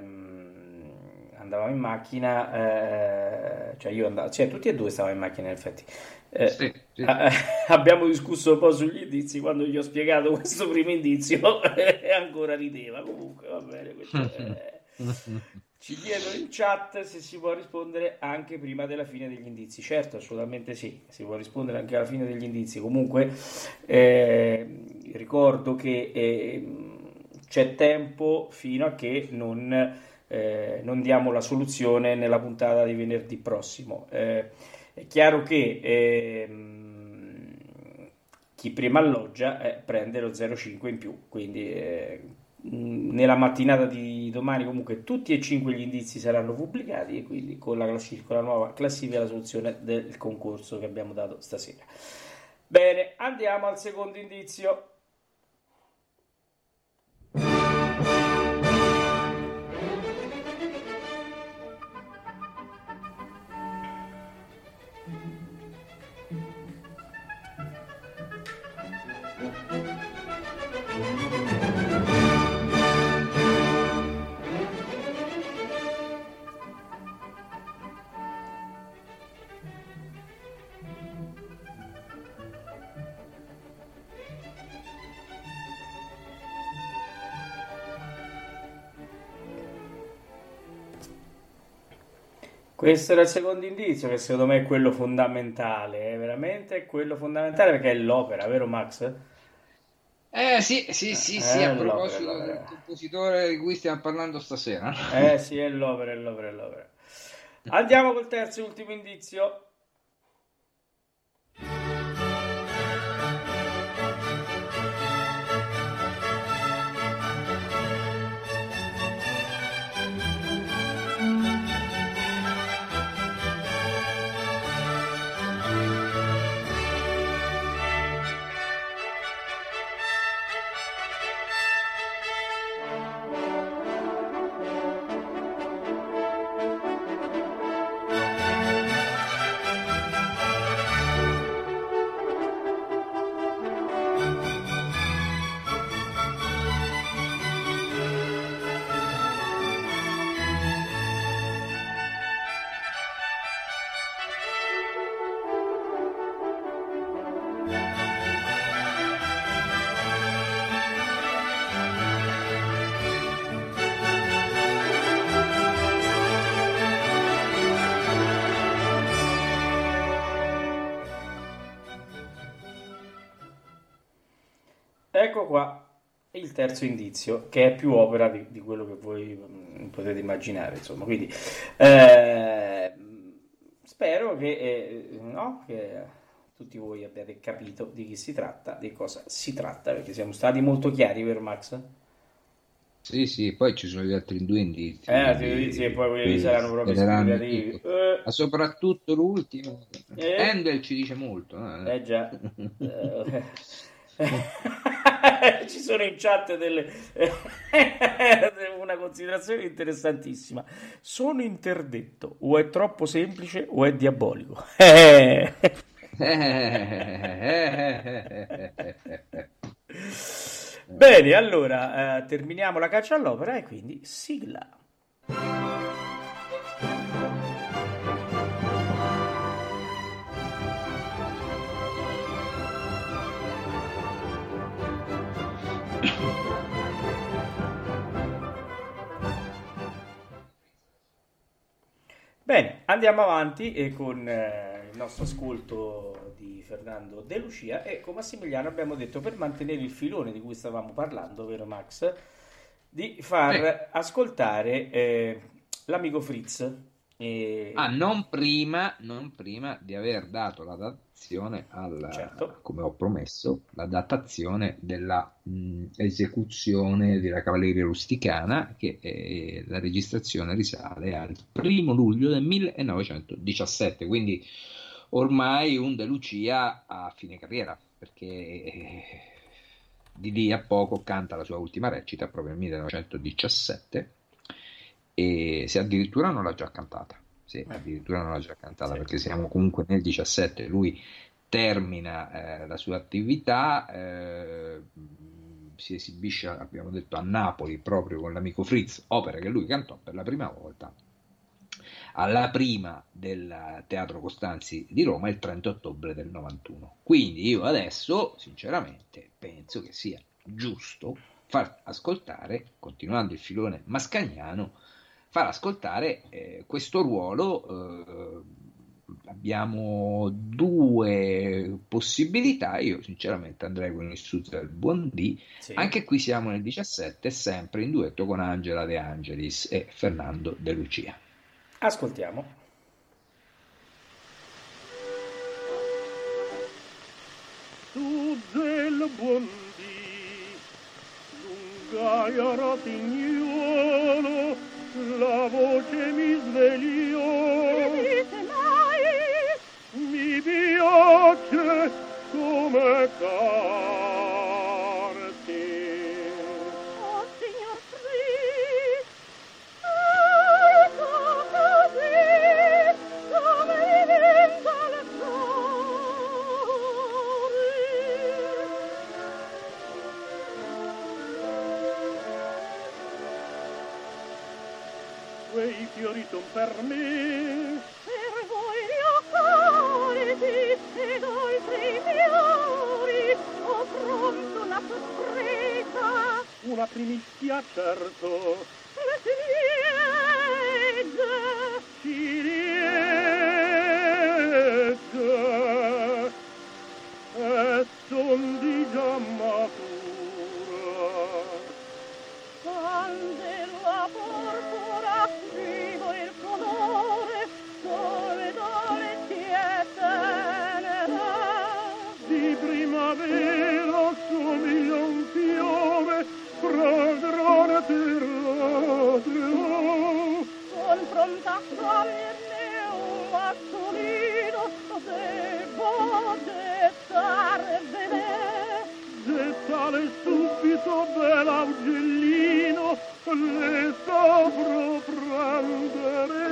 ehm, andavamo in macchina, eh, cioè io andavo, cioè tutti e due stavamo in macchina in effetti, eh, Sì, sì. eh, abbiamo discusso un po' sugli indizi, quando gli ho spiegato questo primo indizio e ancora rideva, comunque va bene, questo. Ci chiedono in chat se si può rispondere anche prima della fine degli indizi. Certo, assolutamente sì, si può rispondere anche alla fine degli indizi. Comunque eh, ricordo che eh, c'è tempo fino a che non, eh, non diamo la soluzione nella puntata di venerdì prossimo. Eh, è chiaro che ehm, chi prima alloggia eh, prende lo 0,5 in più, quindi eh, nella mattinata di domani comunque tutti e cinque gli indizi saranno pubblicati e quindi con la, classifica, la nuova classifica la soluzione del concorso che abbiamo dato stasera. Bene, andiamo al secondo indizio. Questo era il secondo indizio, che secondo me è quello fondamentale, è veramente quello fondamentale perché è l'opera, vero Max? Eh sì, sì, sì, sì, Eh, a l'opera, proposito l'opera. del compositore di cui stiamo parlando stasera. Eh sì, è l'opera, è l'opera, è l'opera. Andiamo col terzo e ultimo indizio. Terzo indizio, che è più opera di, di quello che voi mm, potete immaginare, insomma. Quindi, eh, spero che, eh, no, che tutti voi abbiate capito di chi si tratta, di cosa si tratta, perché siamo stati molto chiari, per Max? Sì, sì, poi ci sono gli altri due indizi. Eh, altri due indizi e poi quelli saranno proprio spiegativi. Eh. Ma soprattutto l'ultimo. Eh. Handel ci dice molto. Eh, eh già. ci sono in chat delle... una considerazione interessantissima. Sono interdetto, o è troppo semplice o è diabolico. Bene, allora eh, terminiamo la caccia all'opera e quindi sigla. Bene, andiamo avanti e con eh, il nostro ascolto di Fernando De Lucia e con Massimiliano abbiamo detto per mantenere il filone di cui stavamo parlando, vero Max, di far eh. ascoltare eh, l'amico Fritz. E... Ah, non prima, non prima di aver dato la datazione alla, certo. come ho promesso, la datazione della mh, esecuzione della cavalleria rusticana, che è, la registrazione risale al primo luglio del 1917, quindi ormai un De Lucia a fine carriera, perché eh, di lì a poco canta la sua ultima recita proprio nel 1917 e se addirittura non l'ha già cantata. Sì, eh. addirittura non l'ha già cantata sì. perché siamo comunque nel 17, lui termina eh, la sua attività, eh, si esibisce, abbiamo detto, a Napoli proprio con l'amico Fritz, opera che lui cantò per la prima volta alla prima del Teatro Costanzi di Roma il 30 ottobre del 91. Quindi io adesso, sinceramente, penso che sia giusto far ascoltare, continuando il filone mascagnano, far ascoltare eh, questo ruolo. Eh, abbiamo due possibilità. Io, sinceramente, andrei con il Suzel Buondì. Sì. Anche qui siamo nel 17, sempre in duetto con Angela De Angelis e Fernando De Lucia. Ascoltiamo. Tu del buondì, lungaia rotignolo, la voce mi svegliò. Venite mai! Mi piace come canta. vitum per me. Per voi mio cuore ed oltre i fiori, ho pronto una sorpresa. Una primizia certo. La ciliegia. Ciliegia. È un contacto al mio massolino devo gettarvene gettare subito bell'augellino le saprò prendere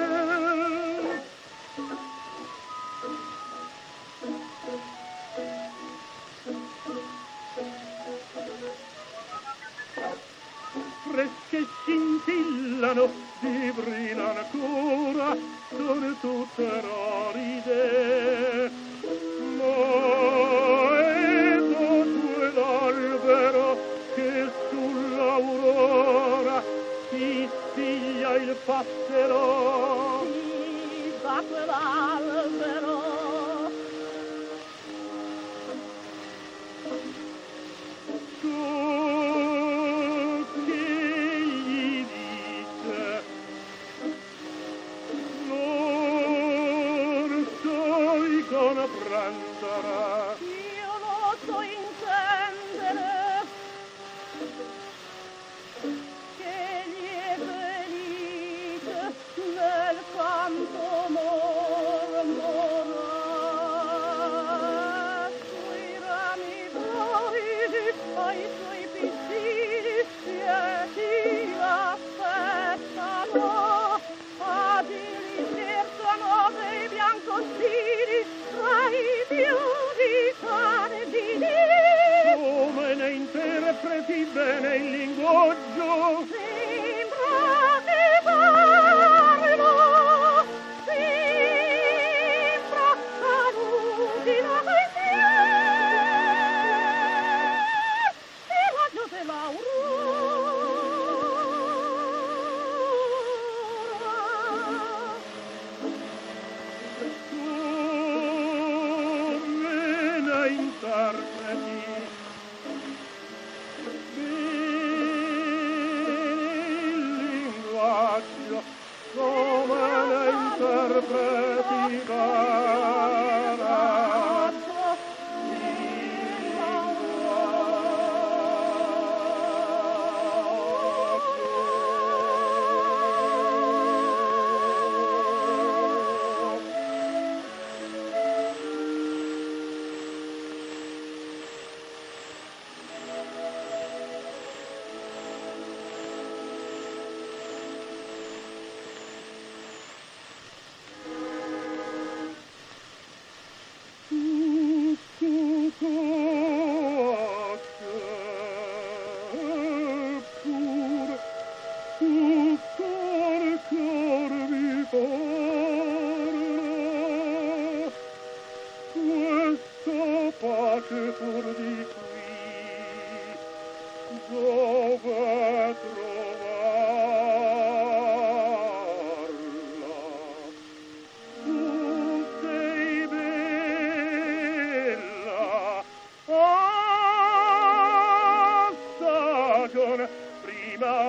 fresche scintillano, vibrino ancora, sono tutte roride. Ma è dopo l'albero che sull'aurora si spiglia il passero. Sì, da quell'albero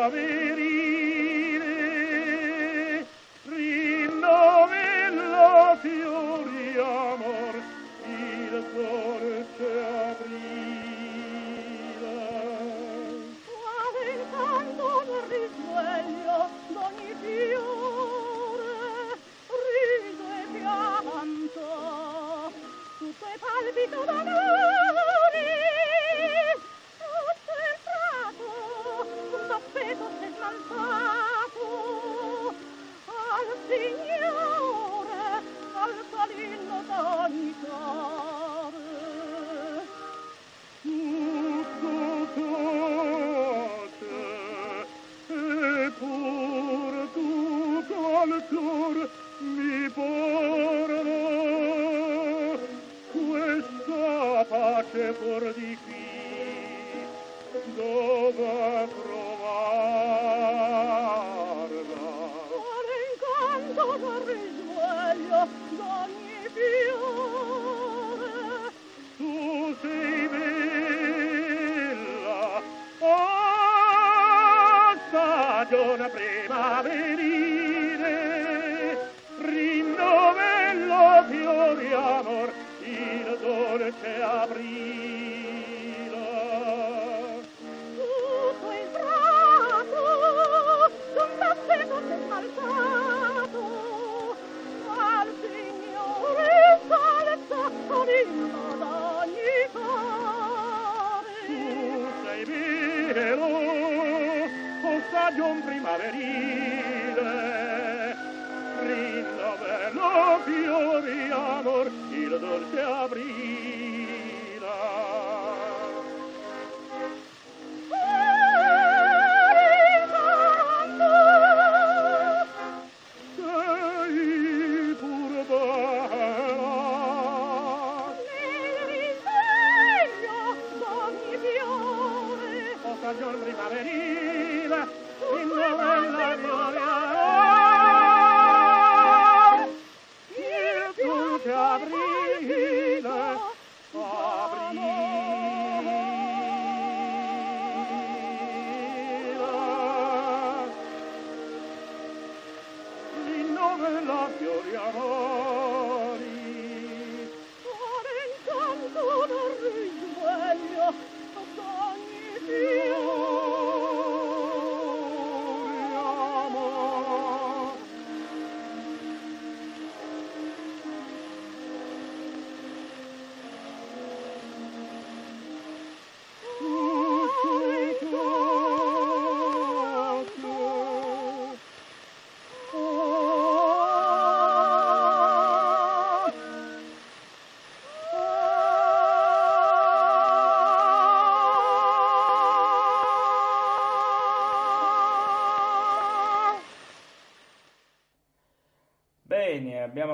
sapere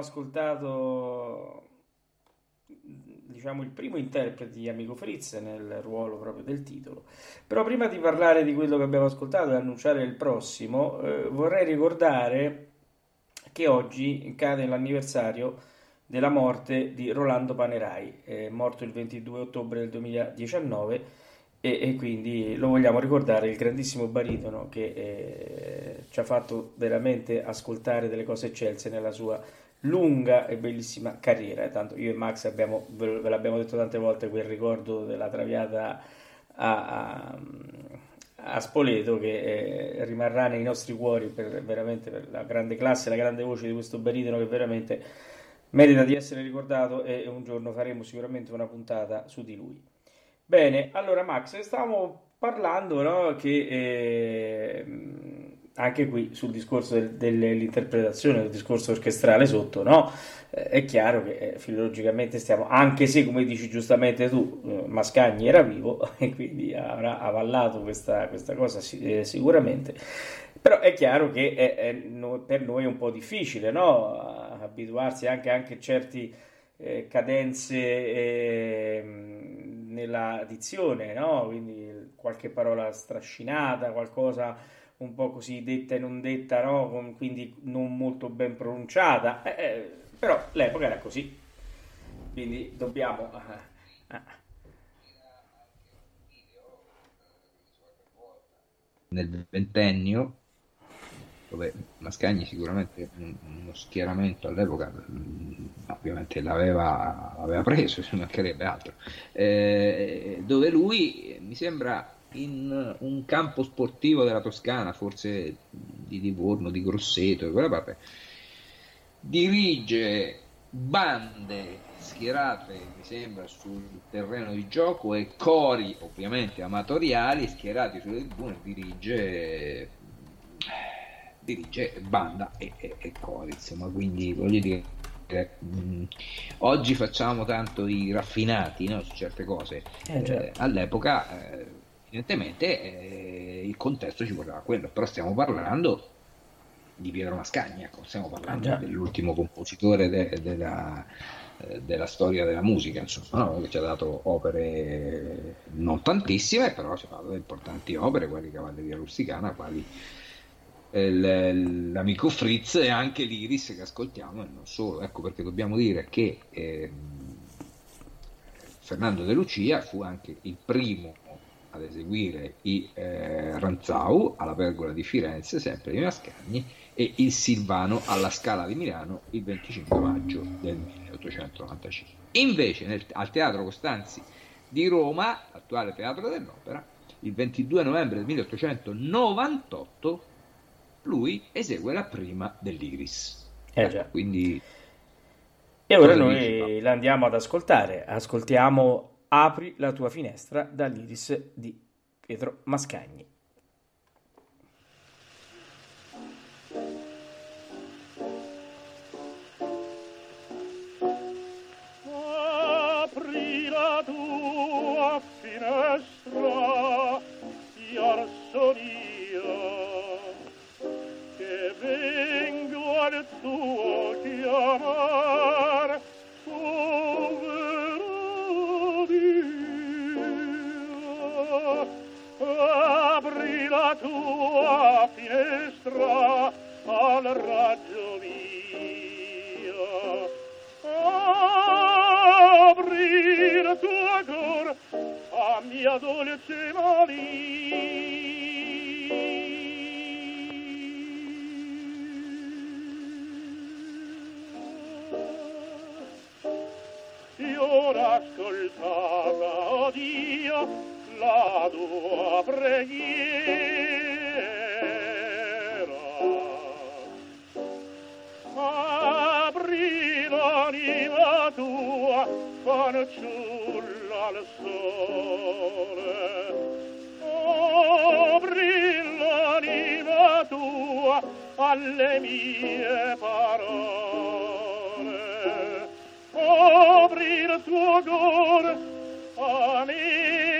ascoltato diciamo il primo interprete di Amico Fritz nel ruolo proprio del titolo. Però prima di parlare di quello che abbiamo ascoltato e annunciare il prossimo, eh, vorrei ricordare che oggi cade l'anniversario della morte di Rolando Panerai, è morto il 22 ottobre del 2019 e, e quindi lo vogliamo ricordare, il grandissimo baritono che eh, ci ha fatto veramente ascoltare delle cose eccelse nella sua lunga e bellissima carriera. Tanto io e Max abbiamo, ve l'abbiamo detto tante volte, quel ricordo della traviata a, a, a Spoleto che eh, rimarrà nei nostri cuori per, veramente per la grande classe, la grande voce di questo baritono che veramente merita di essere ricordato e un giorno faremo sicuramente una puntata su di lui. Bene, allora Max, stavamo parlando no, che eh, anche qui sul discorso del, dell'interpretazione, del discorso orchestrale sotto, no? Eh, è chiaro che eh, filologicamente stiamo, anche se come dici giustamente tu, eh, Mascagni era vivo e quindi avrà avallato questa, questa cosa eh, sicuramente, però è chiaro che è, è, per noi è un po' difficile no? abituarsi anche, a certi eh, cadenze ehm, nella dizione, no? quindi qualche parola strascinata, qualcosa un po' così detta e non detta, no? quindi non molto ben pronunciata, eh, eh, però l'epoca era così, quindi dobbiamo... Eh, eh. Nel ventennio dove Mascagni sicuramente uno schieramento all'epoca ovviamente l'aveva, l'aveva preso, ci mancherebbe altro, eh, dove lui mi sembra in un campo sportivo della Toscana, forse di Livorno, di Grosseto, di quella parte, dirige bande schierate, mi sembra, sul terreno di gioco e cori ovviamente amatoriali schierati sulle tribune, dirige dirige banda e, e, e cori, insomma, quindi voglio dire, oggi facciamo tanto i raffinati no, su certe cose, eh, eh, all'epoca eh, evidentemente eh, il contesto ci portava a quello, però stiamo parlando di Pietro Mascagni, ecco, stiamo parlando ah, dell'ultimo compositore de, della, eh, della storia della musica, insomma, no? che ci ha dato opere non tantissime, però ci ha dato importanti opere, quali Cavalleria Rusticana, quali l'amico Fritz e anche l'Iris che ascoltiamo e non solo. Ecco perché dobbiamo dire che eh, Fernando De Lucia fu anche il primo ad eseguire i eh, Ranzau alla Pergola di Firenze, sempre di Mascagni, e il Silvano alla Scala di Milano il 25 maggio del 1895. Invece nel, al Teatro Costanzi di Roma, attuale Teatro dell'Opera, il 22 novembre del 1898 lui esegue la prima dell'Iris. Eh già. Quindi... E ora noi la andiamo ad ascoltare. Ascoltiamo Apri la tua finestra dall'Iris di Pietro Mascagni. Apri la tua finestra, io sono io vengo al tuo chiamar, povero apri la tua finestra al raggio mio. Apri il tuo cor a mia dolce Maria. Io l'ascoltava, oh Dio, la tua preghiera apri l'anima tua fanciulla al sole. Apri l'anima tua alle mie parole. Apri il tuo cuore a me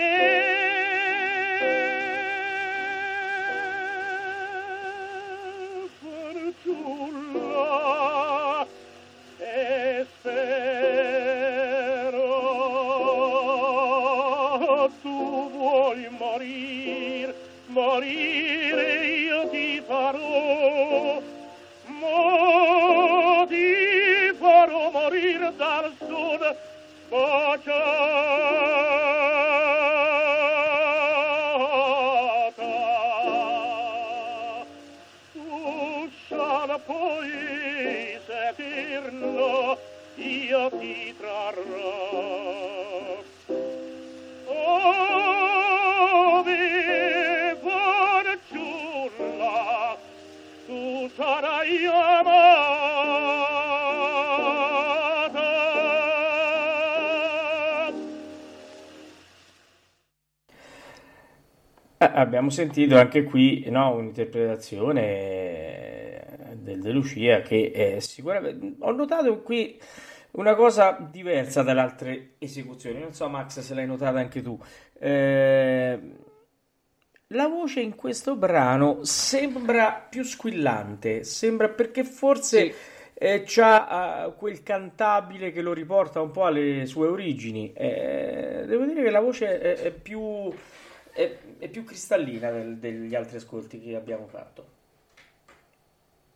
morire io ti farò. Mo ti farò morire dal sud baciare abbiamo sentito anche qui no, un'interpretazione del De Lucia che è sicuramente... Ho notato qui una cosa diversa dalle altre esecuzioni, non so Max se l'hai notata anche tu. Eh, la voce in questo brano sembra più squillante, sembra perché forse Sì. eh, c'ha eh, quel cantabile che lo riporta un po' alle sue origini. Eh, devo dire che la voce è, è più, è, è più cristallina del- degli altri ascolti che abbiamo fatto.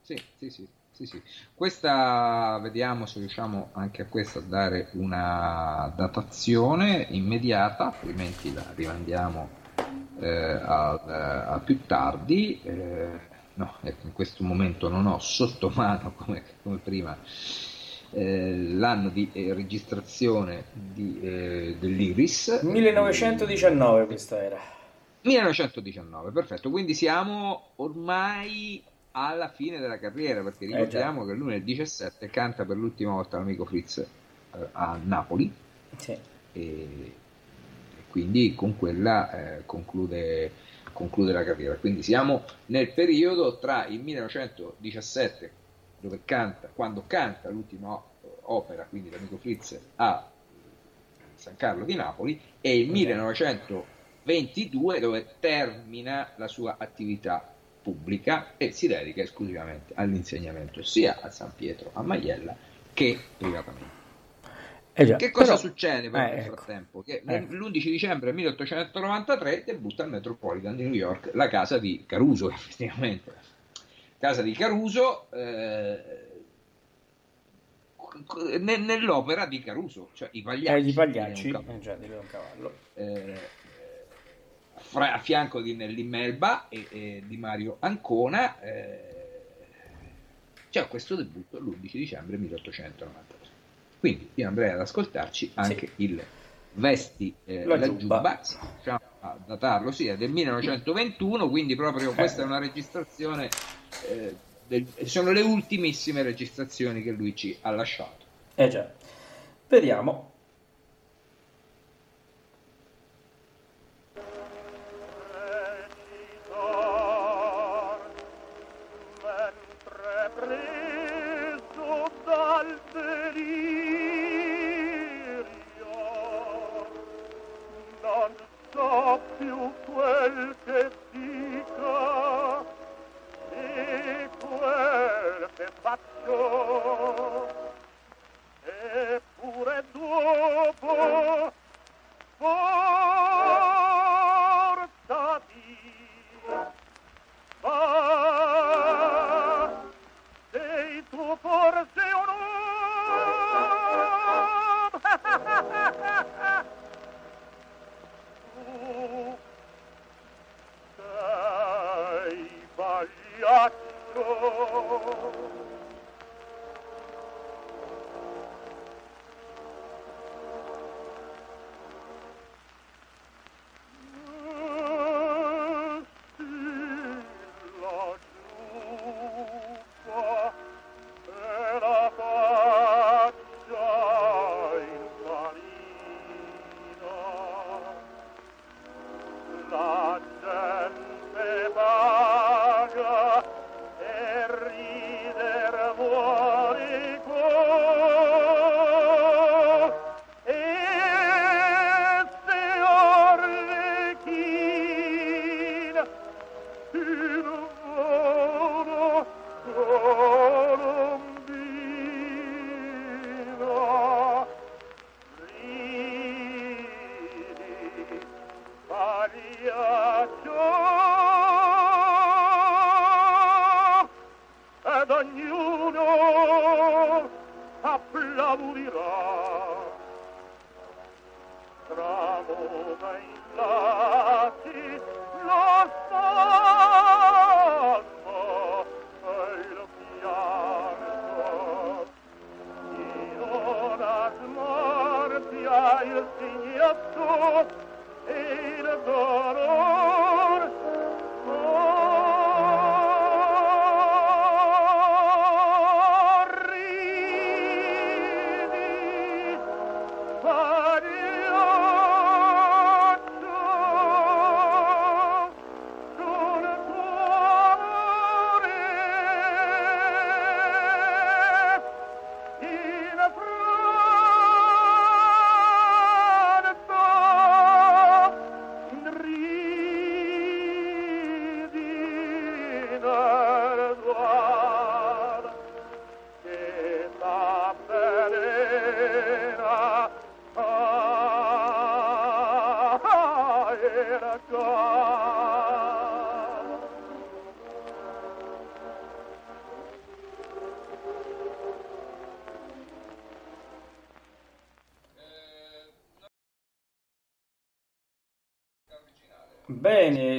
Sì, sì, sì, sì, sì. Questa, vediamo se riusciamo anche a questa a dare una datazione immediata, altrimenti la rimandiamo eh, al- eh, a più tardi. Eh, no, ecco, in questo momento non ho sotto mano come, come prima eh, l'anno di eh, registrazione di, eh, dell'Iris. 1919 questa era. 1919, perfetto. Quindi siamo ormai alla fine della carriera, perché già. ricordiamo che lui nel 17 canta per l'ultima volta l'amico Fritz eh, a Napoli Sì. e, quindi con quella eh, conclude, conclude la carriera. Quindi siamo nel periodo tra il 1917, dove canta, quando canta l'ultima o- opera, quindi l'amico Fritz a San Carlo di Napoli, e il 1922 dove termina la sua attività pubblica e si dedica esclusivamente all'insegnamento sia a San Pietro a Maiella che privatamente. Eh già, Che cosa però- succede però Eh, nel ecco. frattempo? Che Ecco. l'11 dicembre 1893 debutta al Metropolitan di New York la casa di Caruso, effettivamente. Casa di Caruso eh, ne- nell'opera di Caruso, cioè i Pagliacci. Eh, gli pagliacci, eh, già, eh, fra- a fianco di Nelly Melba e, e di Mario Ancona eh, c'è questo debutto l'11 dicembre 1893 quindi io andrei ad ascoltarci anche il Vesti eh, La la, giubba. giubba, sì, a datarlo sì, è del 1921 quindi proprio questa è una registrazione eh, del- sono le ultimissime registrazioni che lui ci ha lasciato Eh già. Vediamo.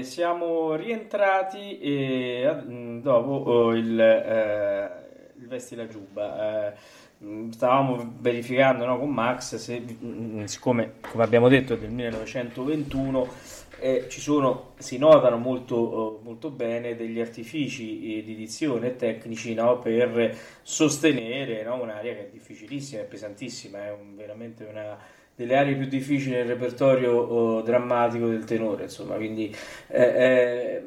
Siamo rientrati e, mm, dopo oh, il, eh, il Vesti la Giubba. Eh, stavamo verificando no, con Max se, mm, siccome, come abbiamo detto, è del 1921, eh, ci sono, si notano molto, oh, molto bene degli artifici eh, di edizione tecnici no, per sostenere no, un'area che è difficilissima, è pesantissima, è un- veramente una delle aree più difficili nel repertorio oh, drammatico del tenore, insomma, quindi eh, eh,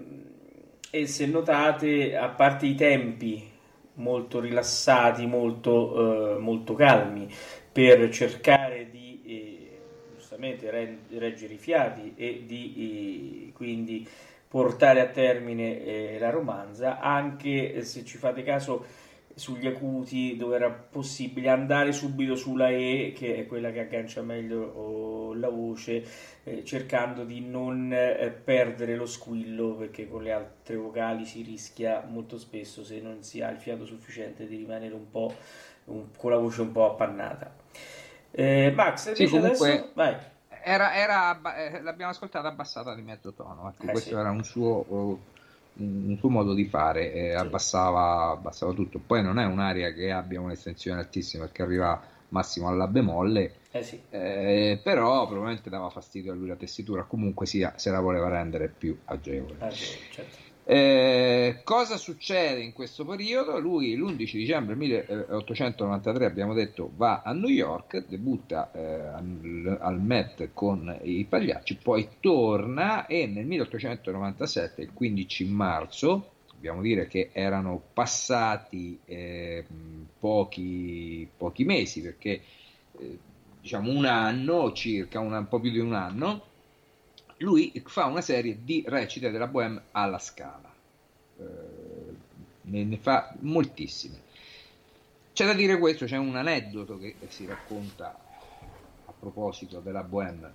e se notate, a parte i tempi molto rilassati, molto, eh, molto calmi, per cercare di eh, giustamente re- reggere i fiati e di eh, quindi portare a termine eh, la romanza, anche se ci fate caso sugli acuti dove era possibile andare subito sulla E, che è quella che aggancia meglio oh, la voce, eh, cercando di non eh, perdere lo squillo, perché con le altre vocali si rischia molto spesso, se non si ha il fiato sufficiente, di rimanere un po' un- con la voce un po' appannata. Eh, Max, Sì, comunque- adesso vai. Era, era eh, l'abbiamo ascoltata abbassata di mezzo tono, ecco, Eh, questo sì. era un suo, oh, un suo modo di fare, eh, abbassava, abbassava tutto. Poi non è un'aria che abbia un'estensione altissima perché arriva massimo alla bemolle, Eh sì. eh, però probabilmente dava fastidio a lui la tessitura, comunque sia, se la voleva rendere più agevole. Ah, certo. Eh, cosa succede in questo periodo? Lui l'11 dicembre 1893, abbiamo detto, va a New York, debutta eh, al, al Met con i Pagliacci, poi torna e nel 1897, il 15 marzo, dobbiamo dire che erano passati eh, pochi, pochi mesi, perché eh, diciamo un anno circa, un, un po' più di un anno, lui fa una serie di recite della Bohème alla Scala, Eh, ne, fa moltissime. C'è da dire questo, c'è un aneddoto che si racconta a proposito della Bohème,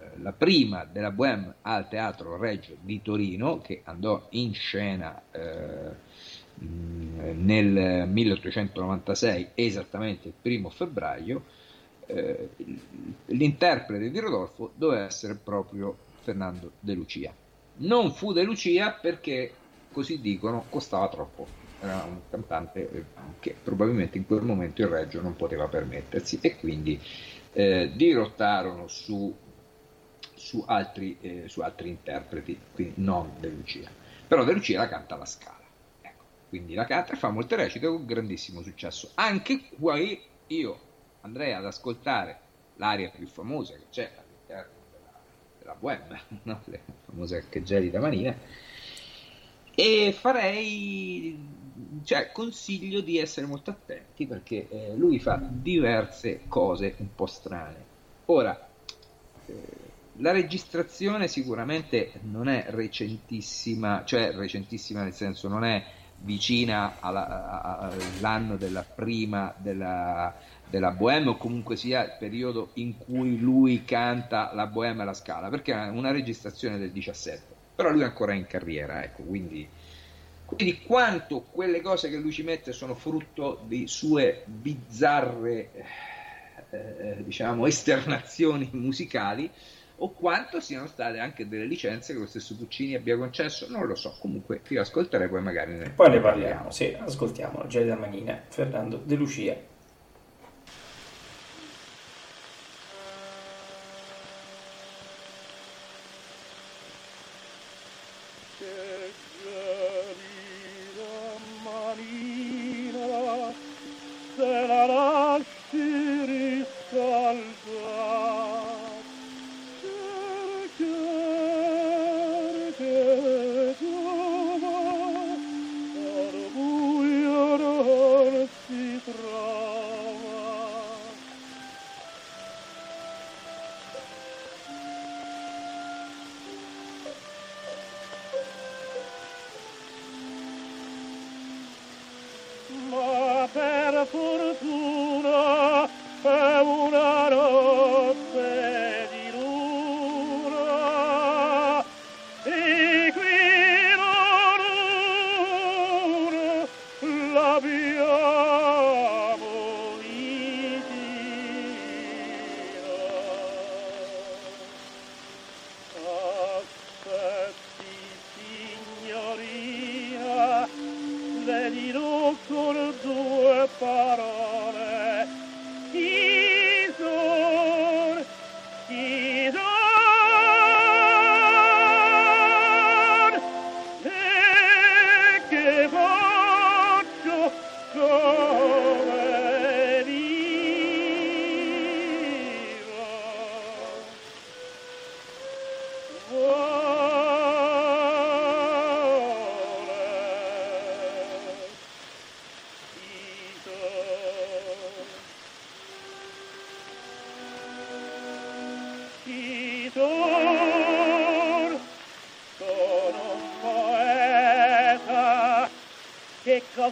eh, la prima della Bohème al Teatro Reggio di Torino, che andò in scena eh, nel 1896, esattamente il primo febbraio, eh, l'interprete di Rodolfo doveva essere proprio Fernando De Lucia. Non fu De Lucia perché, così dicono, costava troppo. Era un cantante eh, che probabilmente in quel momento il Reggio non poteva permettersi e quindi eh, dirottarono su, su, altri, eh, su altri interpreti, quindi non De Lucia. Però De Lucia la canta alla Scala. Ecco, quindi la canta e fa molte recite con grandissimo successo. Anche qui io andrei ad ascoltare l'aria più famosa che c'è della Bohème, no? la famosa che gelida manina, e farei, cioè consiglio di essere molto attenti perché eh, lui fa diverse cose un po' strane. Ora, eh, la registrazione sicuramente non è recentissima, cioè recentissima nel senso non è vicina all'anno della prima della, della Bohème o comunque sia il periodo in cui lui canta la Bohème alla Scala, perché è una registrazione del 17, però lui è ancora in carriera, ecco, quindi Quindi quanto quelle cose che lui ci mette sono frutto di sue bizzarre eh, diciamo esternazioni musicali o quanto siano state anche delle licenze che lo stesso Puccini abbia concesso, non lo so, comunque io ascolterei poi magari ne, poi ne parliamo, sì, ascoltiamo Gelida Manina, Fernando De Lucia.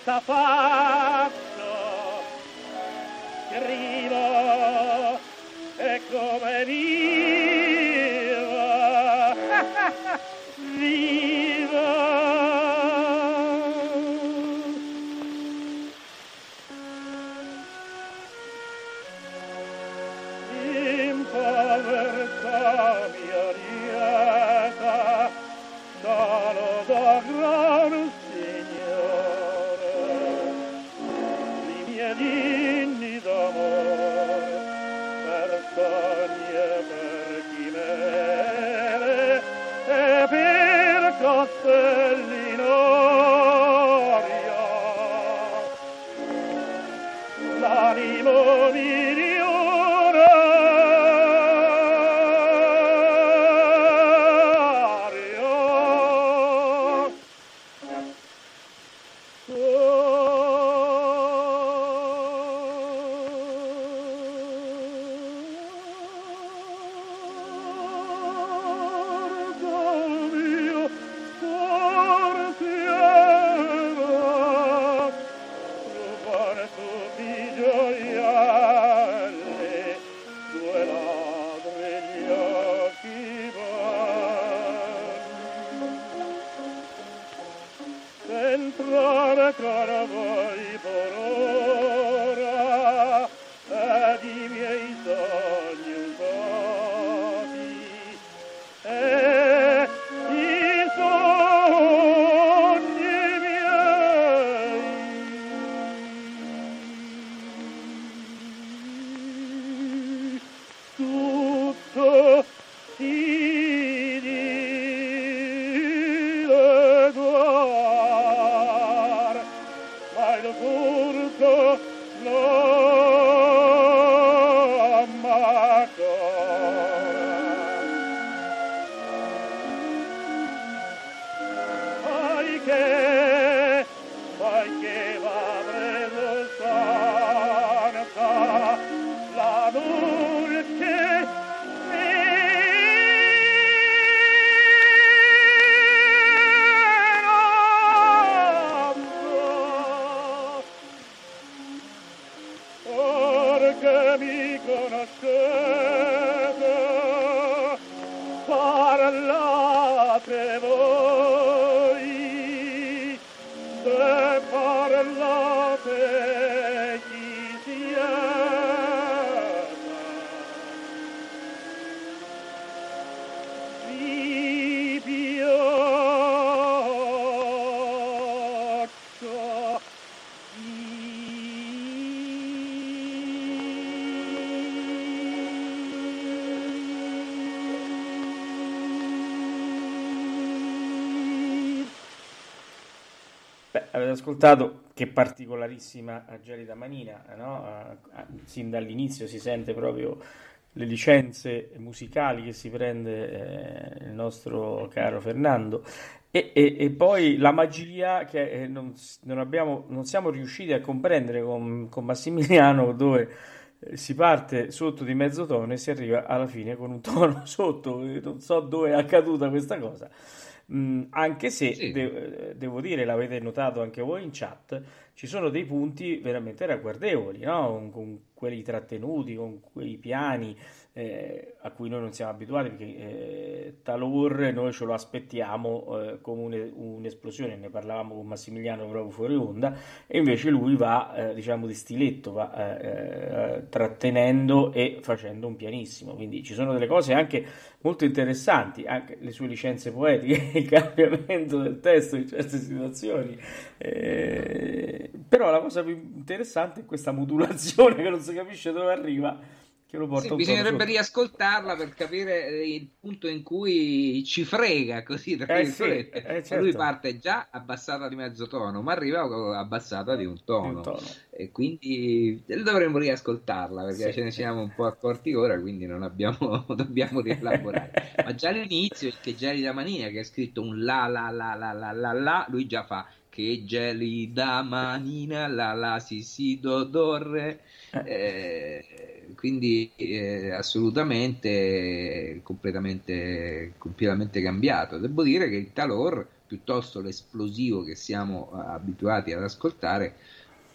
Cosa mi conoscete, ascoltato, che particolarissima Gelida Manina, no? sin dall'inizio si sente proprio le licenze musicali che si prende eh, il nostro caro Fernando e, e, e, poi la magia che eh, non, non, abbiamo, non, siamo riusciti a comprendere con, con Massimiliano dove eh, si parte sotto di mezzo tono e si arriva alla fine con un tono sotto, non so dove è accaduta questa cosa. Mm, anche se sì. de- devo dire, l'avete notato anche voi in chat, ci sono dei punti veramente ragguardevoli, no? con, con quelli trattenuti, con quei piani eh, a cui noi non siamo abituati perché eh, talor noi ce lo aspettiamo eh, come un, un'esplosione, ne parlavamo con Massimiliano proprio fuori onda e invece lui va eh, diciamo di stiletto, va eh, eh, trattenendo e facendo un pianissimo, quindi ci sono delle cose anche molto interessanti, anche le sue licenze poetiche, il cambiamento del testo in certe situazioni, però la cosa più interessante è questa modulazione che non si capisce dove arriva che lo porta sì, bisognerebbe riascoltarla per capire il punto in cui ci frega così tra eh sì, eh, certo. lui parte già abbassata di mezzo tono ma arriva abbassata di un tono, un tono. e quindi dovremmo riascoltarla perché sì. ce ne siamo un po' accorti ora quindi non abbiamo dobbiamo rielaborare ma già all'inizio che Gelida Manina che ha scritto un la la la la la la la lui già fa che gelida manina la la si si do dorre eh, quindi eh, assolutamente completamente, completamente cambiato. Devo dire che il Talor, piuttosto l'esplosivo che siamo eh, abituati ad ascoltare,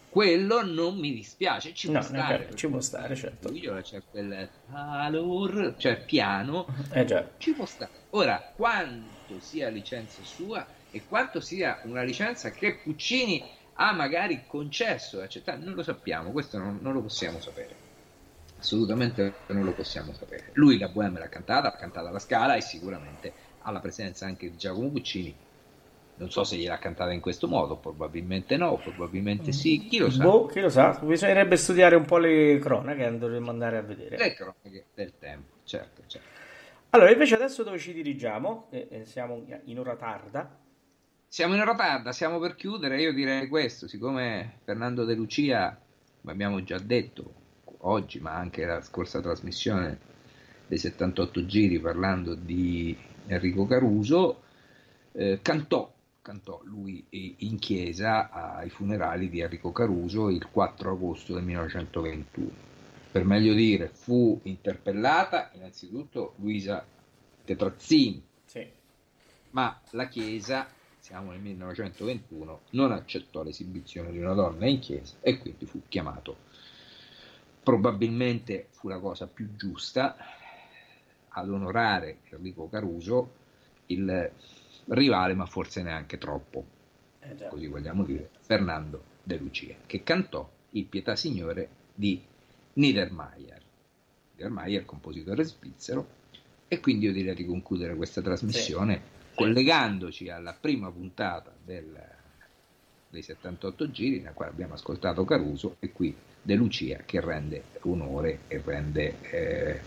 quello non mi dispiace, ci no, può stare. Ci può stare, certo. C'è quel Talor, cioè piano, eh già. ci può stare. Ora, quanto sia licenza sua e quanto sia una licenza che Puccini ha magari concesso e accettato, non lo sappiamo, questo non, non lo possiamo sapere assolutamente non lo possiamo sapere. Lui la Bohème l'ha cantata, l'ha cantata alla Scala e sicuramente alla presenza anche di Giacomo Puccini. Non so se gliel'ha cantata in questo modo, probabilmente no, probabilmente sì, chi lo sa. Boh, chi lo sa, bisognerebbe studiare un po' le cronache, dovremmo andare a vedere. Le cronache del tempo, certo, certo. Allora, invece adesso dove ci dirigiamo? Eh, siamo in ora tarda. Siamo in ora tarda, siamo per chiudere, io direi questo, siccome Fernando De Lucia, abbiamo già detto, oggi, ma anche la scorsa trasmissione dei 78 giri parlando di Enrico Caruso, eh, cantò, cantò lui in chiesa ai funerali di Enrico Caruso il 4 agosto del 1921. Per meglio dire, fu interpellata innanzitutto Luisa Tetrazzini, sì. ma la chiesa siamo nel 1921, non accettò l'esibizione di una donna in chiesa e quindi fu chiamato probabilmente fu la cosa più giusta ad onorare Enrico Caruso, il rivale, ma forse neanche troppo, eh così vogliamo dire, Fernando De Lucia, che cantò il Pietà Signore di Niedermayer. Niedermayer, compositore svizzero, e quindi io direi di concludere questa trasmissione sì. Collegandoci alla prima puntata del, dei 78 giri, nella quale abbiamo ascoltato Caruso, e qui De Lucia che rende onore e rende eh,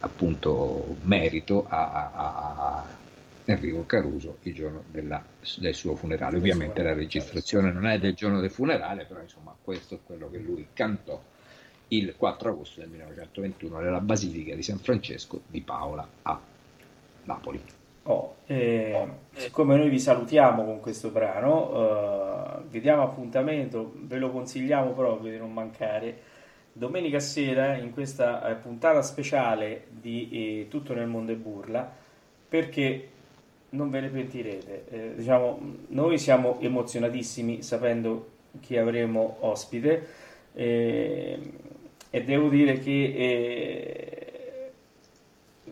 appunto merito a, a, a, Enrico Caruso il giorno della, del suo funerale. Ovviamente la registrazione non è del giorno del funerale, però insomma questo è quello che lui cantò il 4 agosto del 1921 nella Basilica di San Francesco di Paola a Napoli. Oh, eh, siccome noi vi salutiamo con questo brano, eh, vi diamo appuntamento, ve lo consigliamo proprio di non mancare. Domenica sera in questa eh, puntata speciale di eh, Tutto nel mondo è burla, perché non ve ne pentirete. Eh, diciamo, noi siamo emozionatissimi sapendo chi avremo ospite eh, e devo dire che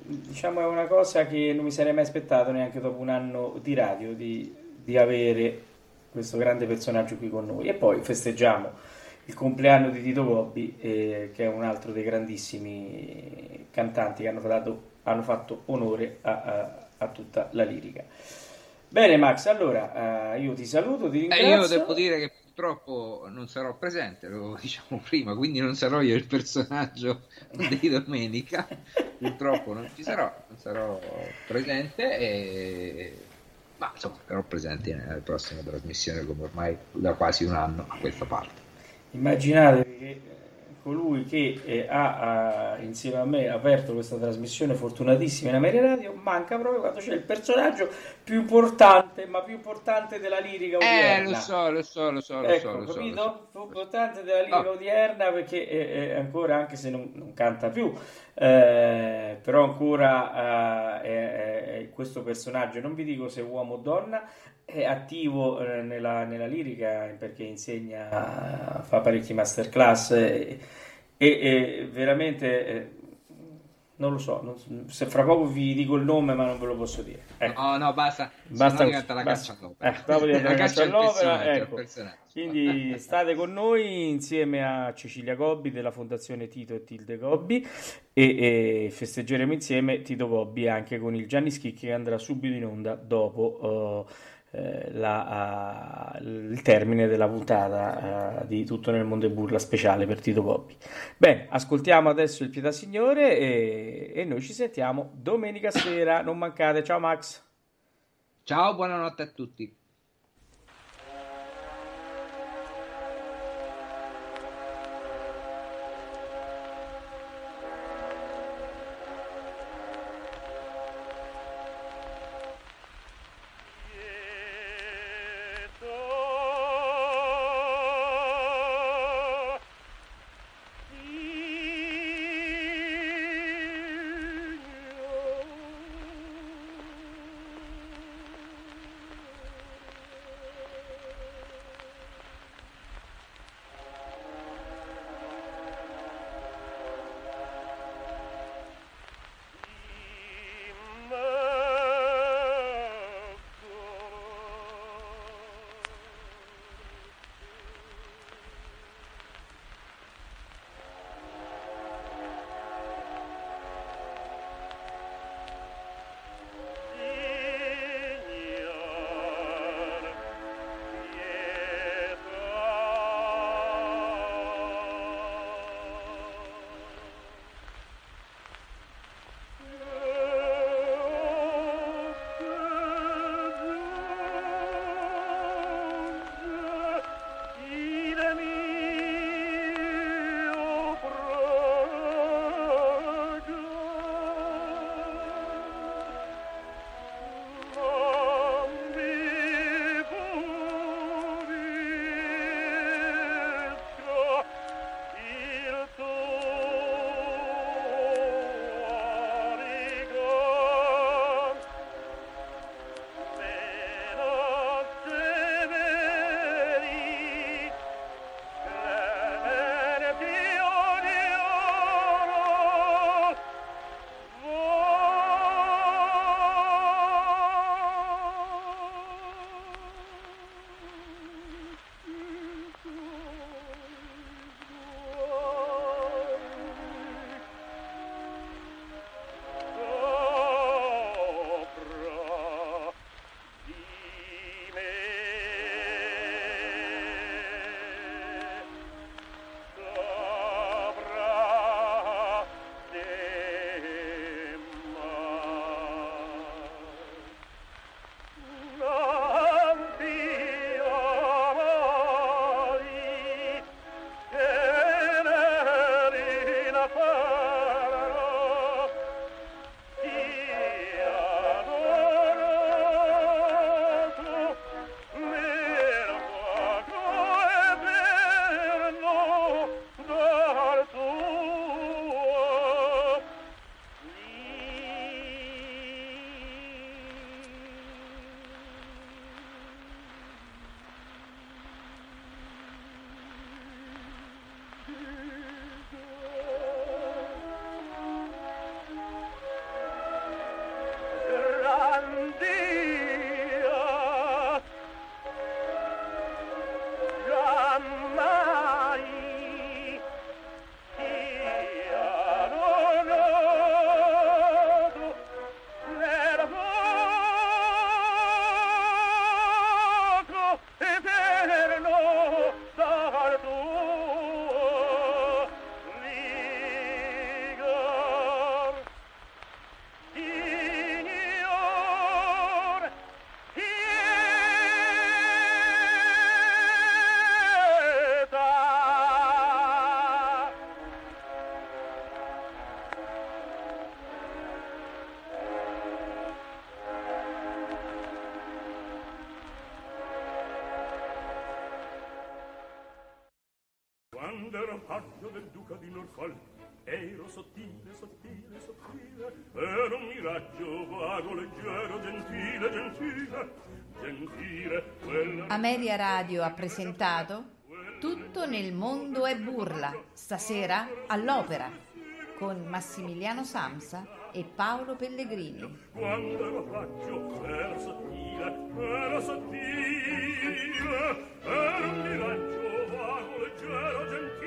diciamo è una cosa che non mi sarei mai aspettato neanche dopo un anno di radio di, di avere questo grande personaggio qui con noi. E poi festeggiamo il compleanno di Tito Gobbi eh, che è un altro dei grandissimi cantanti che hanno, dato, hanno fatto onore a, a, a, tutta la lirica. Bene Max allora uh, io ti saluto ti ringrazio eh, io devo dire che purtroppo non sarò presente, lo diciamo prima, quindi non sarò io il personaggio di domenica, purtroppo non ci sarò, non sarò presente e ma insomma sarò presente nelle prossime trasmissioni come ormai da quasi un anno a questa parte. Immaginate che colui che eh, ha, ha, insieme a me aperto questa trasmissione fortunatissima in America Radio manca proprio quando c'è il personaggio più importante, ma più importante della lirica odierna. Eh, lo so, lo so, lo so, lo ecco, so, lo capito? so, lo so. Più importante della lirica No. odierna perché è ancora, anche se non, non canta più, eh, però ancora eh, questo personaggio, non vi dico se uomo o donna, è attivo eh, nella, nella lirica perché insegna, fa parecchi masterclass e, e- e veramente eh, non lo so, non- se fra poco vi dico il nome ma non ve lo posso dire. Ecco. No, no, basta. Basta diventa la basta. caccia all'opera. Eh, diventa la caccia al all'opera, al ecco. Quindi state con noi insieme a Cecilia Gobbi della Fondazione Tito e Tilde Gobbi e, e festeggeremo insieme Tito Gobbi anche con il Gianni Schicchi che andrà subito in onda dopo eh, la- ah, il termine della puntata eh, di Tutto nel mondo e burla speciale per Tito Gobbi. Bene, ascoltiamo adesso il Pietà Signore e, e noi ci sentiamo domenica sera, non mancate, ciao Max. Ciao, buonanotte a tutti. bocca di Norfolk ero sottile, sottile, sottile, era un miraggio vago, leggero, gentile, gentile, gentile. Quella... Ameria Radio ha presentato Tutto nel mondo è burla, stasera all'opera, con Massimiliano Samsa e Paolo Pellegrini. Quando ero faccio, era sottile, era sottile, era un miraggio vago, leggero, gentile.